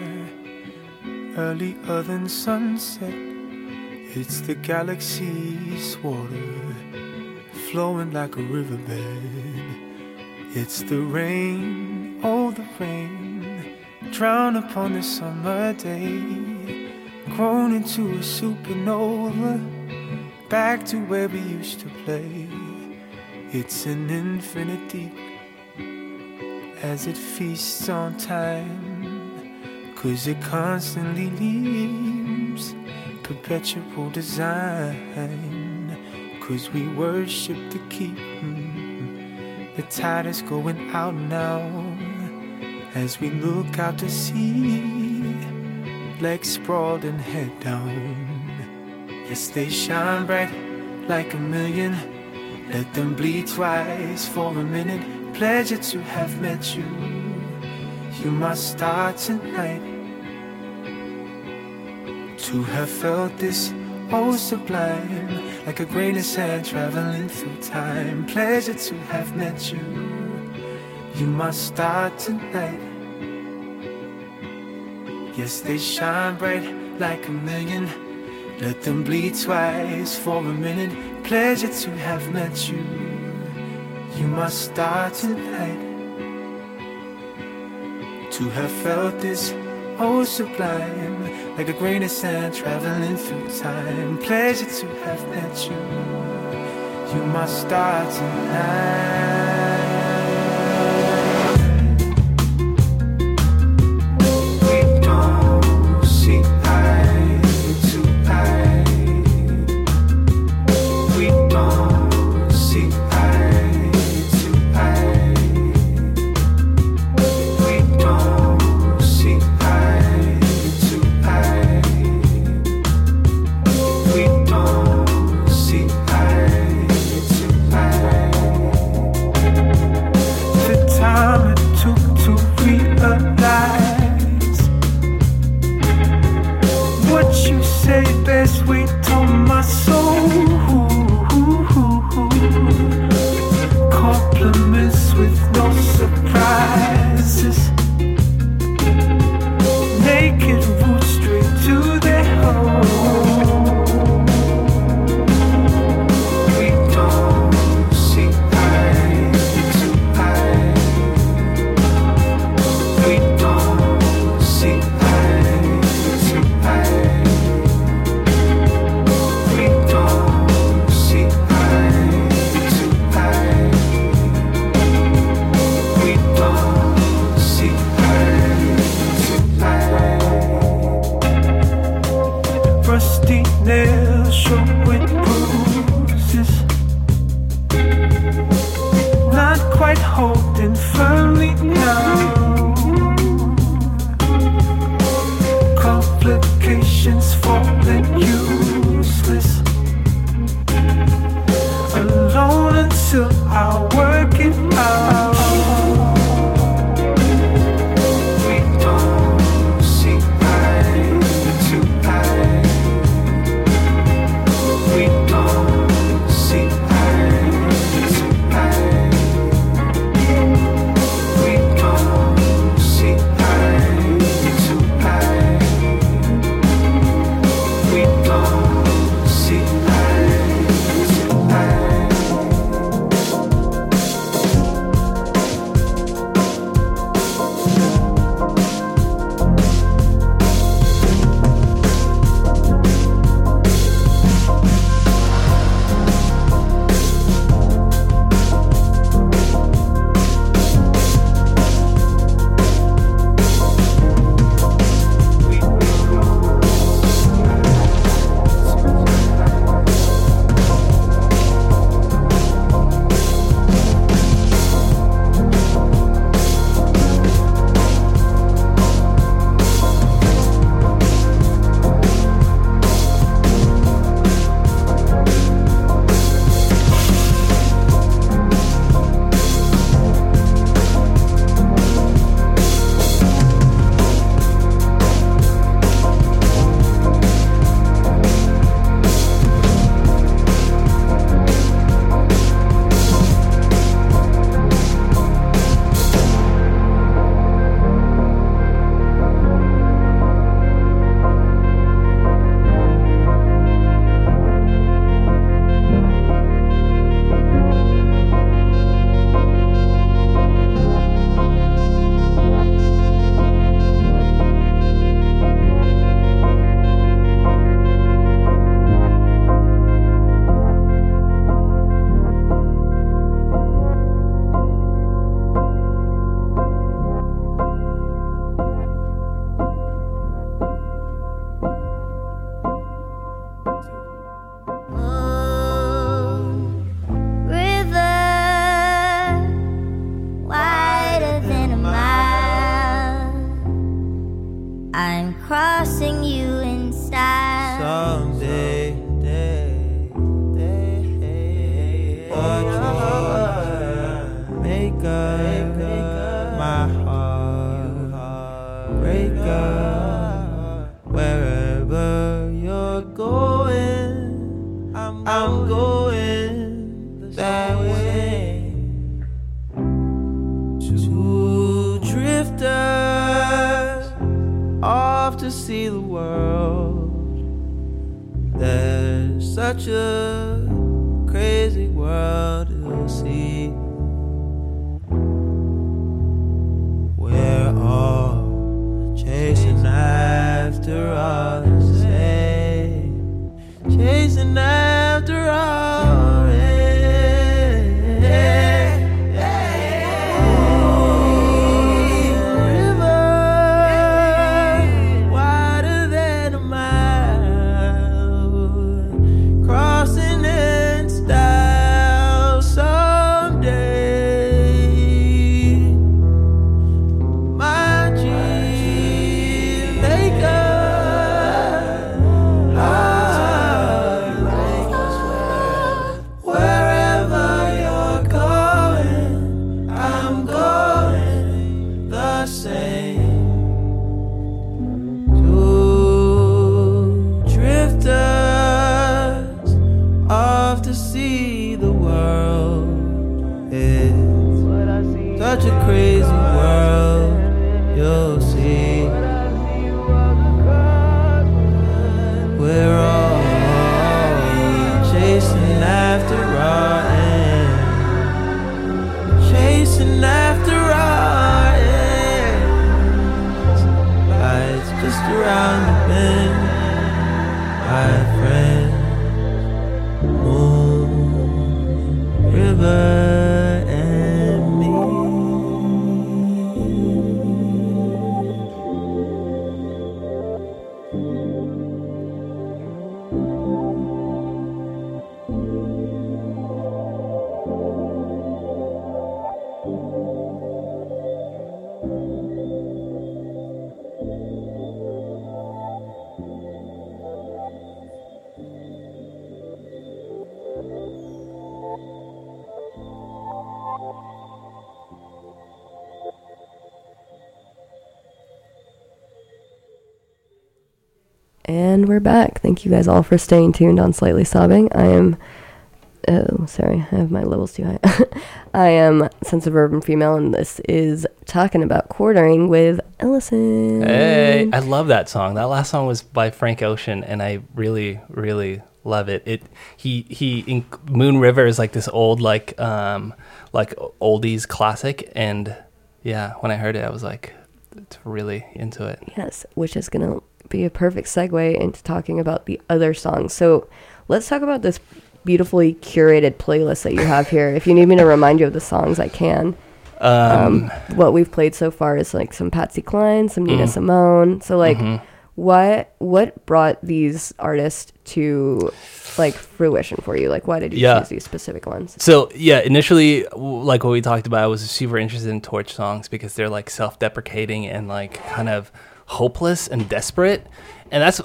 earlier than sunset. It's the galaxy's water, flowing like a riverbed. It's the rain, oh, the rain, drown upon the summer day, grown into a supernova, back to where we used to play. It's an infinite deep as it feasts on time. Cause it constantly leaves perpetual design. Cause we worship the keep. The tide is going out now as we look out to sea. Legs sprawled and head down. Yes, they shine bright like a million Let them bleed twice for a minute. Pleasure to have met you. You must start tonight. To have felt this oh sublime, like a grain of sand traveling through time. Pleasure to have met you. You must start tonight. Yes, they shine bright like a million. Let them bleed twice for a minute. Pleasure to have met you. You must start tonight. To have felt this oh sublime, like a grain of sand traveling through time. Pleasure to have met you. You must start tonight. We're back. Thank you guys all for staying tuned on Slightly Sobbing. I am. Oh, sorry, I have my levels too high. I am Sensitive Urban Female, and this is talking about quartering with Ellison. Hey, I love that song. That last song was by Frank Ocean, and I really, really love it. It he he in, Moon River is like this old like um like oldies classic, and yeah, when I heard it, I was like, it's really into it. Yes, which is going to be a perfect segue into talking about the other songs. So let's talk about this beautifully curated playlist that you have here. If you need me to remind you of the songs, I can. Um, Um, what we've played so far is like some Patsy Cline, some Nina Mm. Simone. So like, Mhm. what what brought these artists to like fruition for you? Like, why did you Yeah. choose these specific ones? So yeah, initially, w- like what we talked about, I was super interested in Torch songs because they're like self-deprecating and like kind of hopeless and desperate, and that's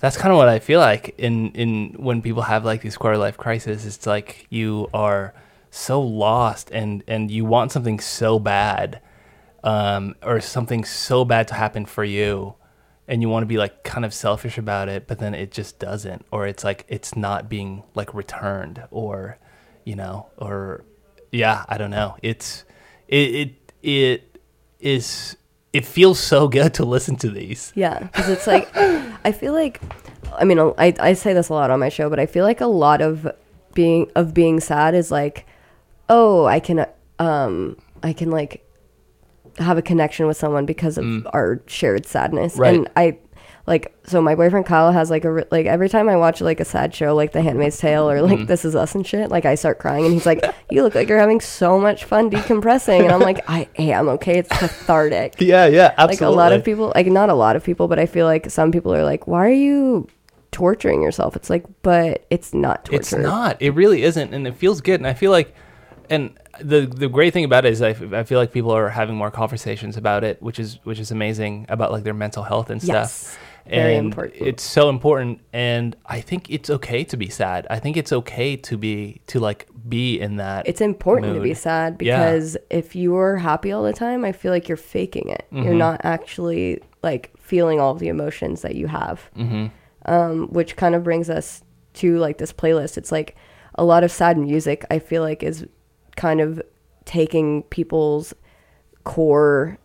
that's kind of what I feel like in in when people have like these quarter life crises. It's like you are so lost and and you want something so bad, um, or something so bad to happen for you. And you want to be like kind of selfish about it, but then it just doesn't, or it's like it's not being like returned, or you know, or yeah, I don't know. It's it it it is it feels so good to listen to these. Yeah, because it's like I feel like I mean I I say this a lot on my show, but I feel like a lot of being of being sad is like oh I can um I can like have a connection with someone because of our shared sadness Right. and I like so my boyfriend Kyle has like a like every time I watch like a sad show like The Handmaid's Tale or like Mhm. This Is Us and shit like I start crying and he's like you look like you're having so much fun decompressing and I'm like I am okay it's cathartic Yeah, yeah, absolutely like a lot of people like not a lot of people but i feel like some people are like why are you torturing yourself it's like but it's not torture It's not. It really isn't, and it feels good. And I feel like, and the the great thing about it is I, f- I feel like people are having more conversations about it, which is which is amazing about like their mental health and stuff. Yes. Very and important. It's so important, and I think it's okay to be sad. I think it's okay to be to like be in that. it's important to be mood. sad Yeah. because if you're happy all the time i feel like you're faking it you're Mhm. not actually like feeling all the emotions that you have Mhm. um, which kind of brings us to like this playlist it's like a lot of sad music i feel like is kind of taking people's core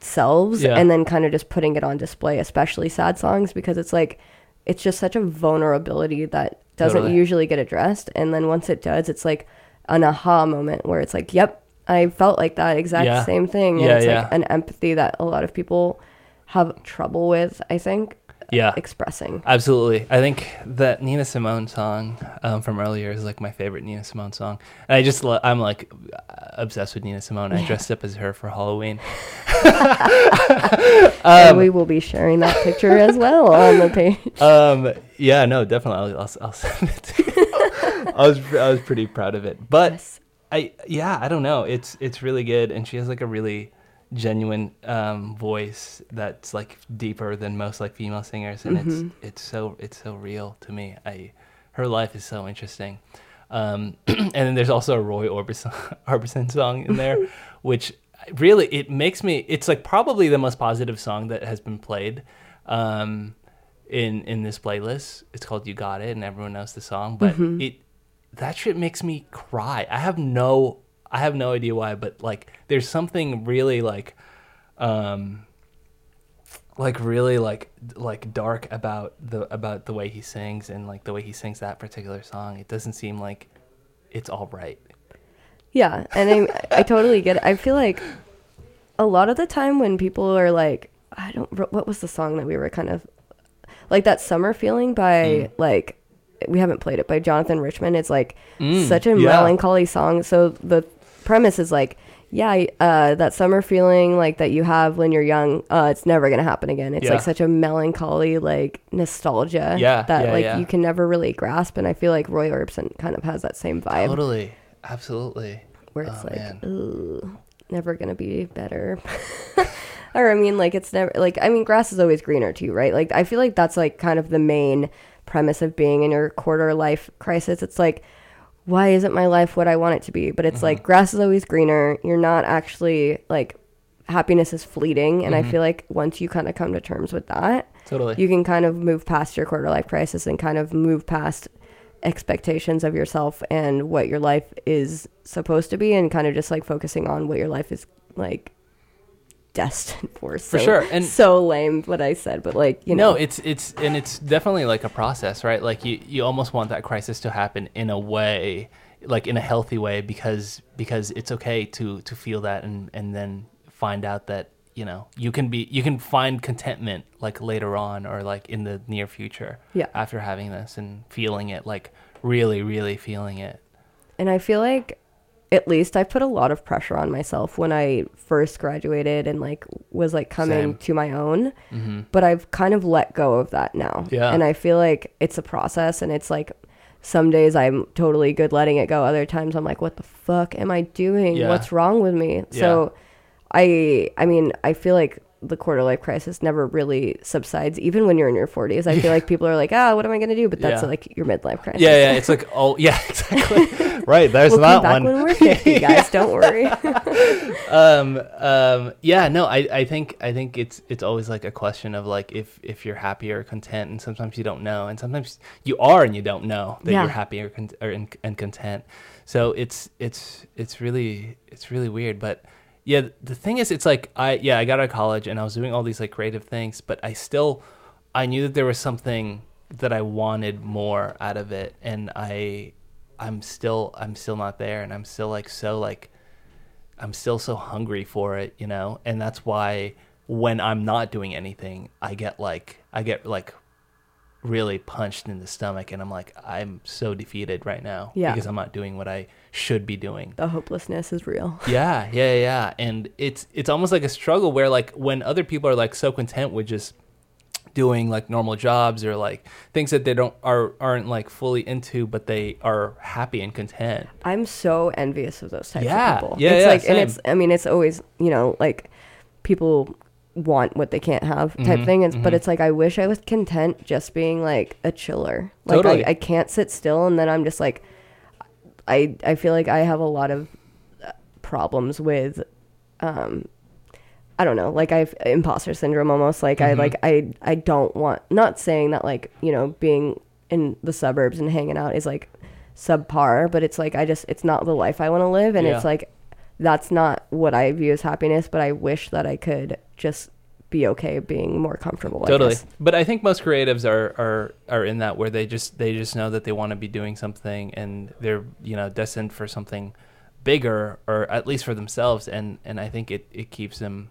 selves Yeah. and then kind of just putting it on display especially sad songs because it's like it's just such a vulnerability that doesn't Totally. usually get addressed. And then once it does, it's like an aha moment where it's like, yep, I felt like that exact Yeah. same thing. And Yeah, it's yeah. like an empathy that a lot of people have trouble with, I think, Yeah. expressing. Absolutely. I think that Nina Simone song um, from earlier is like my favorite Nina Simone song. And I just, lo- I'm like obsessed with Nina Simone. I dressed up as her for Halloween. and Um, we will be sharing that picture as well on the page. um, yeah, no, definitely. I'll, I'll, I'll send it to you. I was, I was pretty proud of it. But Yes. I, yeah, I don't know. It's, it's really good. And she has like a really genuine um, voice that's like deeper than most like female singers. And Mm-hmm. it's, it's so, it's so real to me. I, her life is so interesting. Um, and then there's also a Roy Orbison, Orbison song in there, which really it makes me. It's like probably the most positive song that has been played um, in in this playlist. It's called "You Got It," and everyone knows the song, but it that shit makes me cry. I have no I have no idea why, but like there's something really like um like really like like dark about the about the way he sings and like the way he sings that particular song. It doesn't seem like it's all right. Yeah, and I I totally get it. I feel like a lot of the time when people are like, I don't, what was the song that we were kind of like that summer feeling by like we haven't played it by Jonathan Richman. It's like Mm, such a yeah. melancholy song. So the premise is like, yeah, uh, that summer feeling like that you have when you're young, uh, it's never gonna happen again. It's Yeah. like such a melancholy like nostalgia Yeah, that yeah, like yeah. you can never really grasp. And I feel like Roy Orbison kind of has that same vibe Totally. Absolutely. where it's Oh, like, man. ooh, never gonna be better. or I mean, like it's never like I mean, grass is always greener too, right? Like I feel like that's like kind of the main premise of being in your quarter life crisis. It's like, why isn't my life what I want it to be? But it's mm-hmm. like grass is always greener. You're not actually like happiness is fleeting, and I mm-hmm. feel like once you kind of come to terms with that, Totally. you can kind of move past your quarter life crisis and kind of move past expectations of yourself and what your life is supposed to be and kind of just like focusing on what your life is like destined for. So, sure, and- so lame what I said, but like, you know, no, it's it's and it's definitely like a process, right? Like you you almost want that crisis to happen in a way, like in a healthy way, because because it's okay to to feel that and and then find out that you know you can be you can find contentment like later on or like in the near future Yeah. after having this and feeling it like really really feeling it and I feel like at least I put a lot of pressure on myself when I first graduated and like was like coming Same. to my own. Mm-hmm. But I've kind of let go of that now. Yeah. And I feel like it's a process and it's like some days I'm totally good letting it go. Other times I'm like, what the fuck am I doing? Yeah. What's wrong with me? So I I mean, I feel like the quarter life crisis never really subsides, even when you're in your 40s. I feel like people are like, ah, what am I going to do? But that's Yeah. like your midlife crisis. yeah yeah it's like oh yeah exactly right there's We'll that one when we're 50, guys. Don't worry. um um yeah no i i think i think it's it's always like a question of like if if you're happy or content and sometimes you don't know and sometimes you are and you don't know that Yeah. you're happy or, con- or in, and content so it's it's it's really it's really weird but yeah the thing is it's like i yeah i got out of college and i was doing all these like creative things but i still i knew that there was something that i wanted more out of it and i i'm still i'm still not there and i'm still like so like I'm still so hungry for it, you know? And that's why when I'm not doing anything, I get like I get like really punched in the stomach and I'm like I'm so defeated right now Yeah. because I'm not doing what I should be doing. the hopelessness is real. Yeah, yeah, yeah. And it's it's almost like a struggle where like when other people are like so content with just doing like normal jobs or like things that they don't are aren't like fully into but they are happy and content. I'm so envious of those types Yeah. of people. Yeah, it's yeah, like, and it's, I mean, it's always, you know, like people want what they can't have type Mhm, thing. It's, But mhm. it's like, I wish I was content just being like a chiller. Like, Totally. I, I can't sit still. And then I'm just like, I, I feel like I have a lot of uh, problems with, um, I don't know, like I've imposter syndrome almost. Like I Mhm. like I I don't want not saying that like, you know, being in the suburbs and hanging out is like subpar, but it's like I just it's not the life I want to live and Yeah. it's like that's not what I view as happiness, but I wish that I could just be okay being more comfortable. I totally guess. but i think most creatives are are are in that where they just they just know that they want to be doing something and they're you know destined for something bigger or at least for themselves and and i think it it keeps them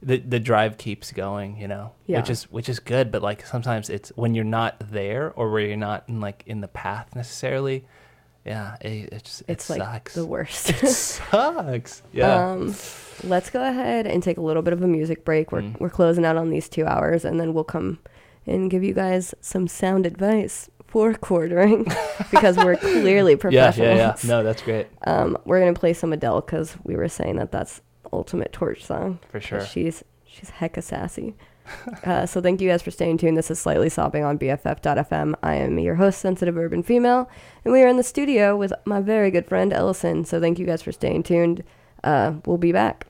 the the drive keeps going you know Yeah. which is which is good but like sometimes it's when you're not there or where you're not in like in the path necessarily yeah it, it just It's it like the worst. it sucks yeah Um, let's go ahead and take a little bit of a music break. We're Mm. we're closing out on these two hours, and then we'll come and give you guys some sound advice for quartering because we're clearly professionals. yeah yeah yeah. no that's great Um, we're gonna play some Adele because we were saying that that's ultimate torch song. for sure. She's she's hecka sassy. uh, so thank you guys for staying tuned. This is slightly sobbing on BFF.fm. I am your host, sensitive urban female, and we are in the studio with my very good friend Ellison. So thank you guys for staying tuned. Uh, we'll be back.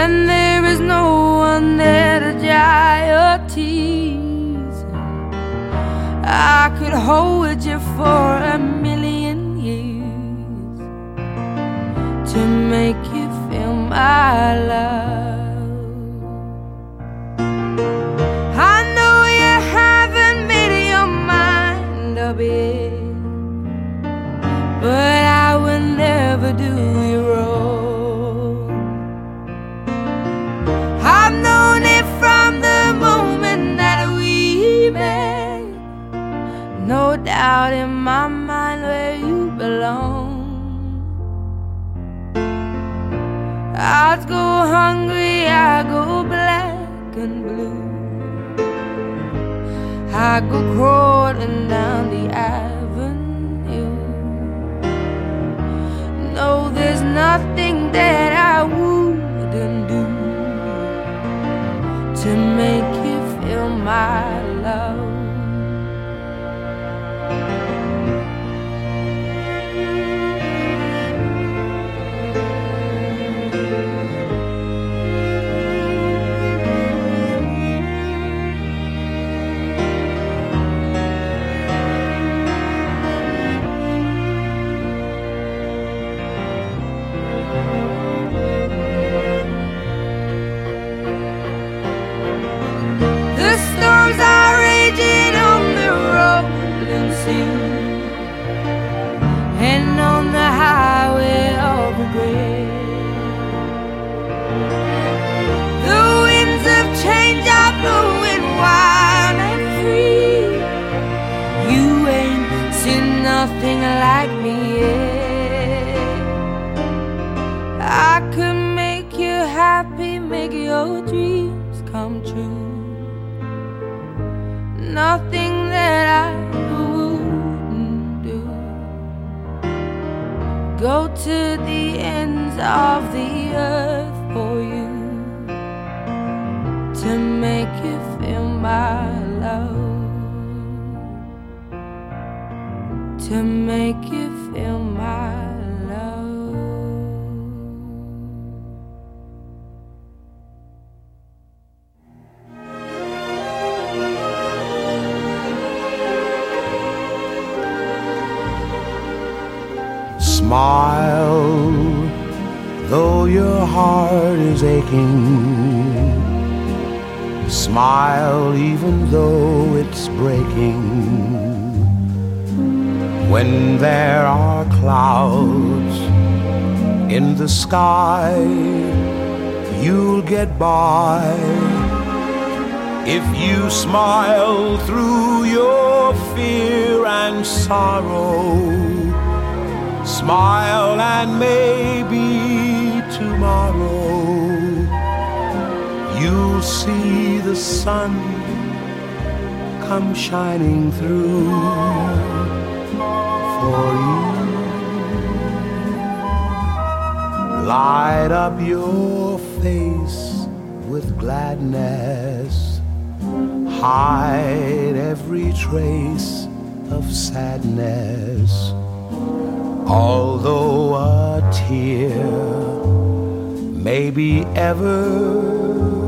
and there is no one there to dry your tears. I could hold you for a million years to make you feel my love. I Doubt in my mind where you belong. I'd go hungry, I go black and blue. I go crawling down the avenue. No, there's nothing that I wouldn't do to make you feel my love. Nothing that I wouldn't do. Go to the ends of the earth for you to make you feel my love. To make you heart is aching. Smile, even though it's breaking. When there are clouds in the sky, you'll get by. If you smile through your fear and sorrow, smile and maybe see the sun come shining through for you. Light up your face with gladness, hide every trace of sadness. Although a tear may be ever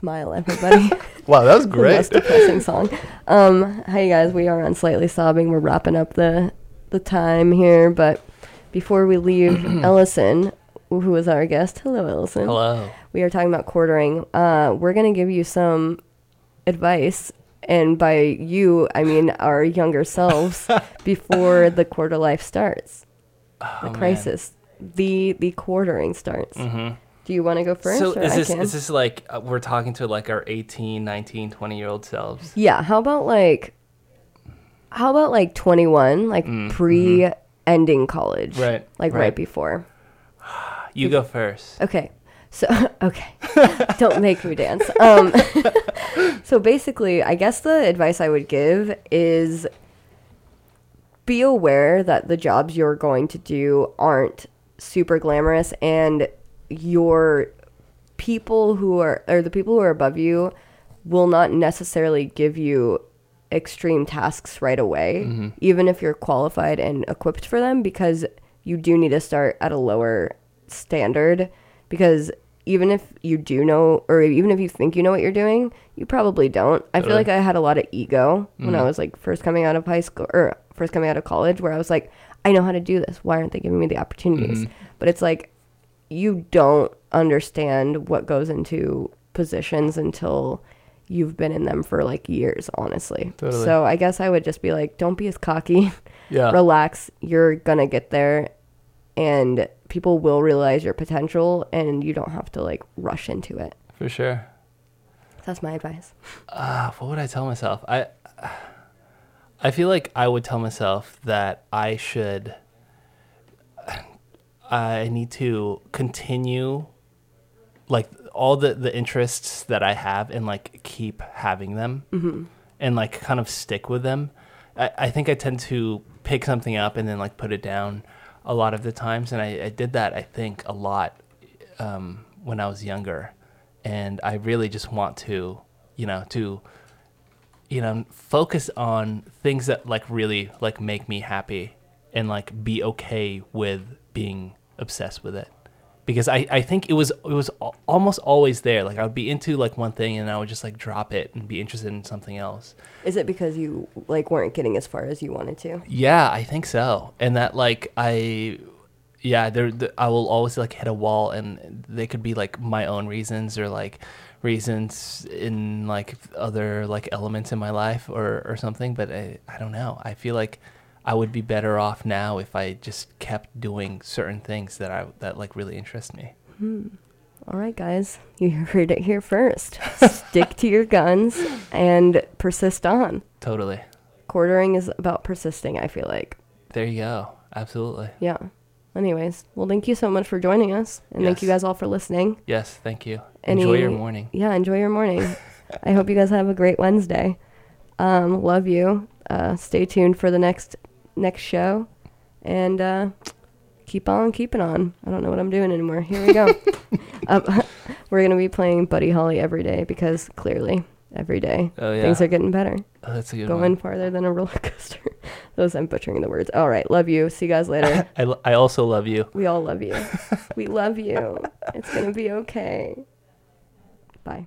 Smile, everybody. Wow, that was The great. most depressing song. Um, hi guys, we are on slightly sobbing. We're wrapping up the the time here, but before we leave, Ellison, who is our guest, hello Ellison. Hello. We are talking about quartering. Uh, we're gonna give you some advice, and by you, I mean our younger selves, before the quarter life starts, the Oh, man. crisis, the the quartering starts. Mhm. Do you want to go first? So is this is this like uh, we're talking to like our 18, 19, 20 year old selves? Yeah, how about like how about like 21, like pre ending college? Mm, Right, Like right, right. before. You go first. Okay. So okay. Don't make me dance. Um so basically, I guess the advice I would give is be aware that the jobs you're going to do aren't super glamorous and your people who are or the people who are above you will not necessarily give you extreme tasks right away Mhm. even if you're qualified and equipped for them because you do need to start at a lower standard because even if you do know or even if you think you know what you're doing you probably don't i feel like i had a lot of ego when i Mhm. was like first coming out of high school or first coming out of college where i was like i know how to do this why aren't they giving me the opportunities Mhm. but it's like you don't understand what goes into positions until you've been in them for like years honestly Totally. so i guess i would just be like don't be as cocky Yeah. relax you're gonna get there and people will realize your potential and you don't have to like rush into it For sure. that's my advice Uh, what would I tell myself? I I feel like I would tell myself that I should I need to continue like all the the interests that I have and like keep having them Mhm. and like kind of stick with them. I, I think I tend to pick something up and then like put it down a lot of the times and I, I did that I think a lot um, when I was younger and I really just want to you know to you know focus on things that like really like make me happy and like be okay with being obsessed with it. Because I, I think it was it was almost always there. Like I would be into like one thing and I would just like drop it and be interested in something else. Is it because you like weren't getting as far as you wanted to? Yeah I think so. And that like I yeah, there th- I will always like hit a wall, and they could be like my own reasons or like reasons in like other like elements in my life or or something. But I, I don't know. I feel like I would be better off now if I just kept doing certain things that I that like really interest me. Hmm. All right, guys, you heard it here first. Stick to your guns and persist on. Totally. Quartering is about persisting. I feel like. There you go. Absolutely. Yeah. Anyways, well, thank you so much for joining us, and thank you guys all for listening. Yes, thank you. Any- Enjoy your morning. Yeah, enjoy your morning. I hope you guys have a great Wednesday. Um, love you. Uh, stay tuned for the next next show, and uh, keep on keeping on. I don't know what I'm doing anymore. Here we go. um, we're gonna be playing Buddy Holly every day because clearly every day Oh, yeah. things are getting better. Oh, that's a good Going one. farther than a roller coaster. Those I'm butchering the words. All right, love you. See you guys later. I, l- I also love you. we all love you. we love you. It's gonna be okay. Bye.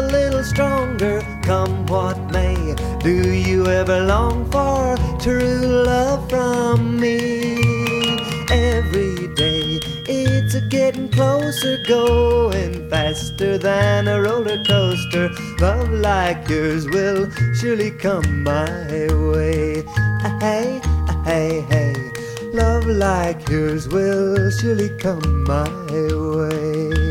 A little stronger. Come what may, do you ever long for true love from me? Every day it's a getting closer, going faster than a roller coaster. Love like yours will surely come my way. Hey, hey, hey. Love like yours will surely come my way.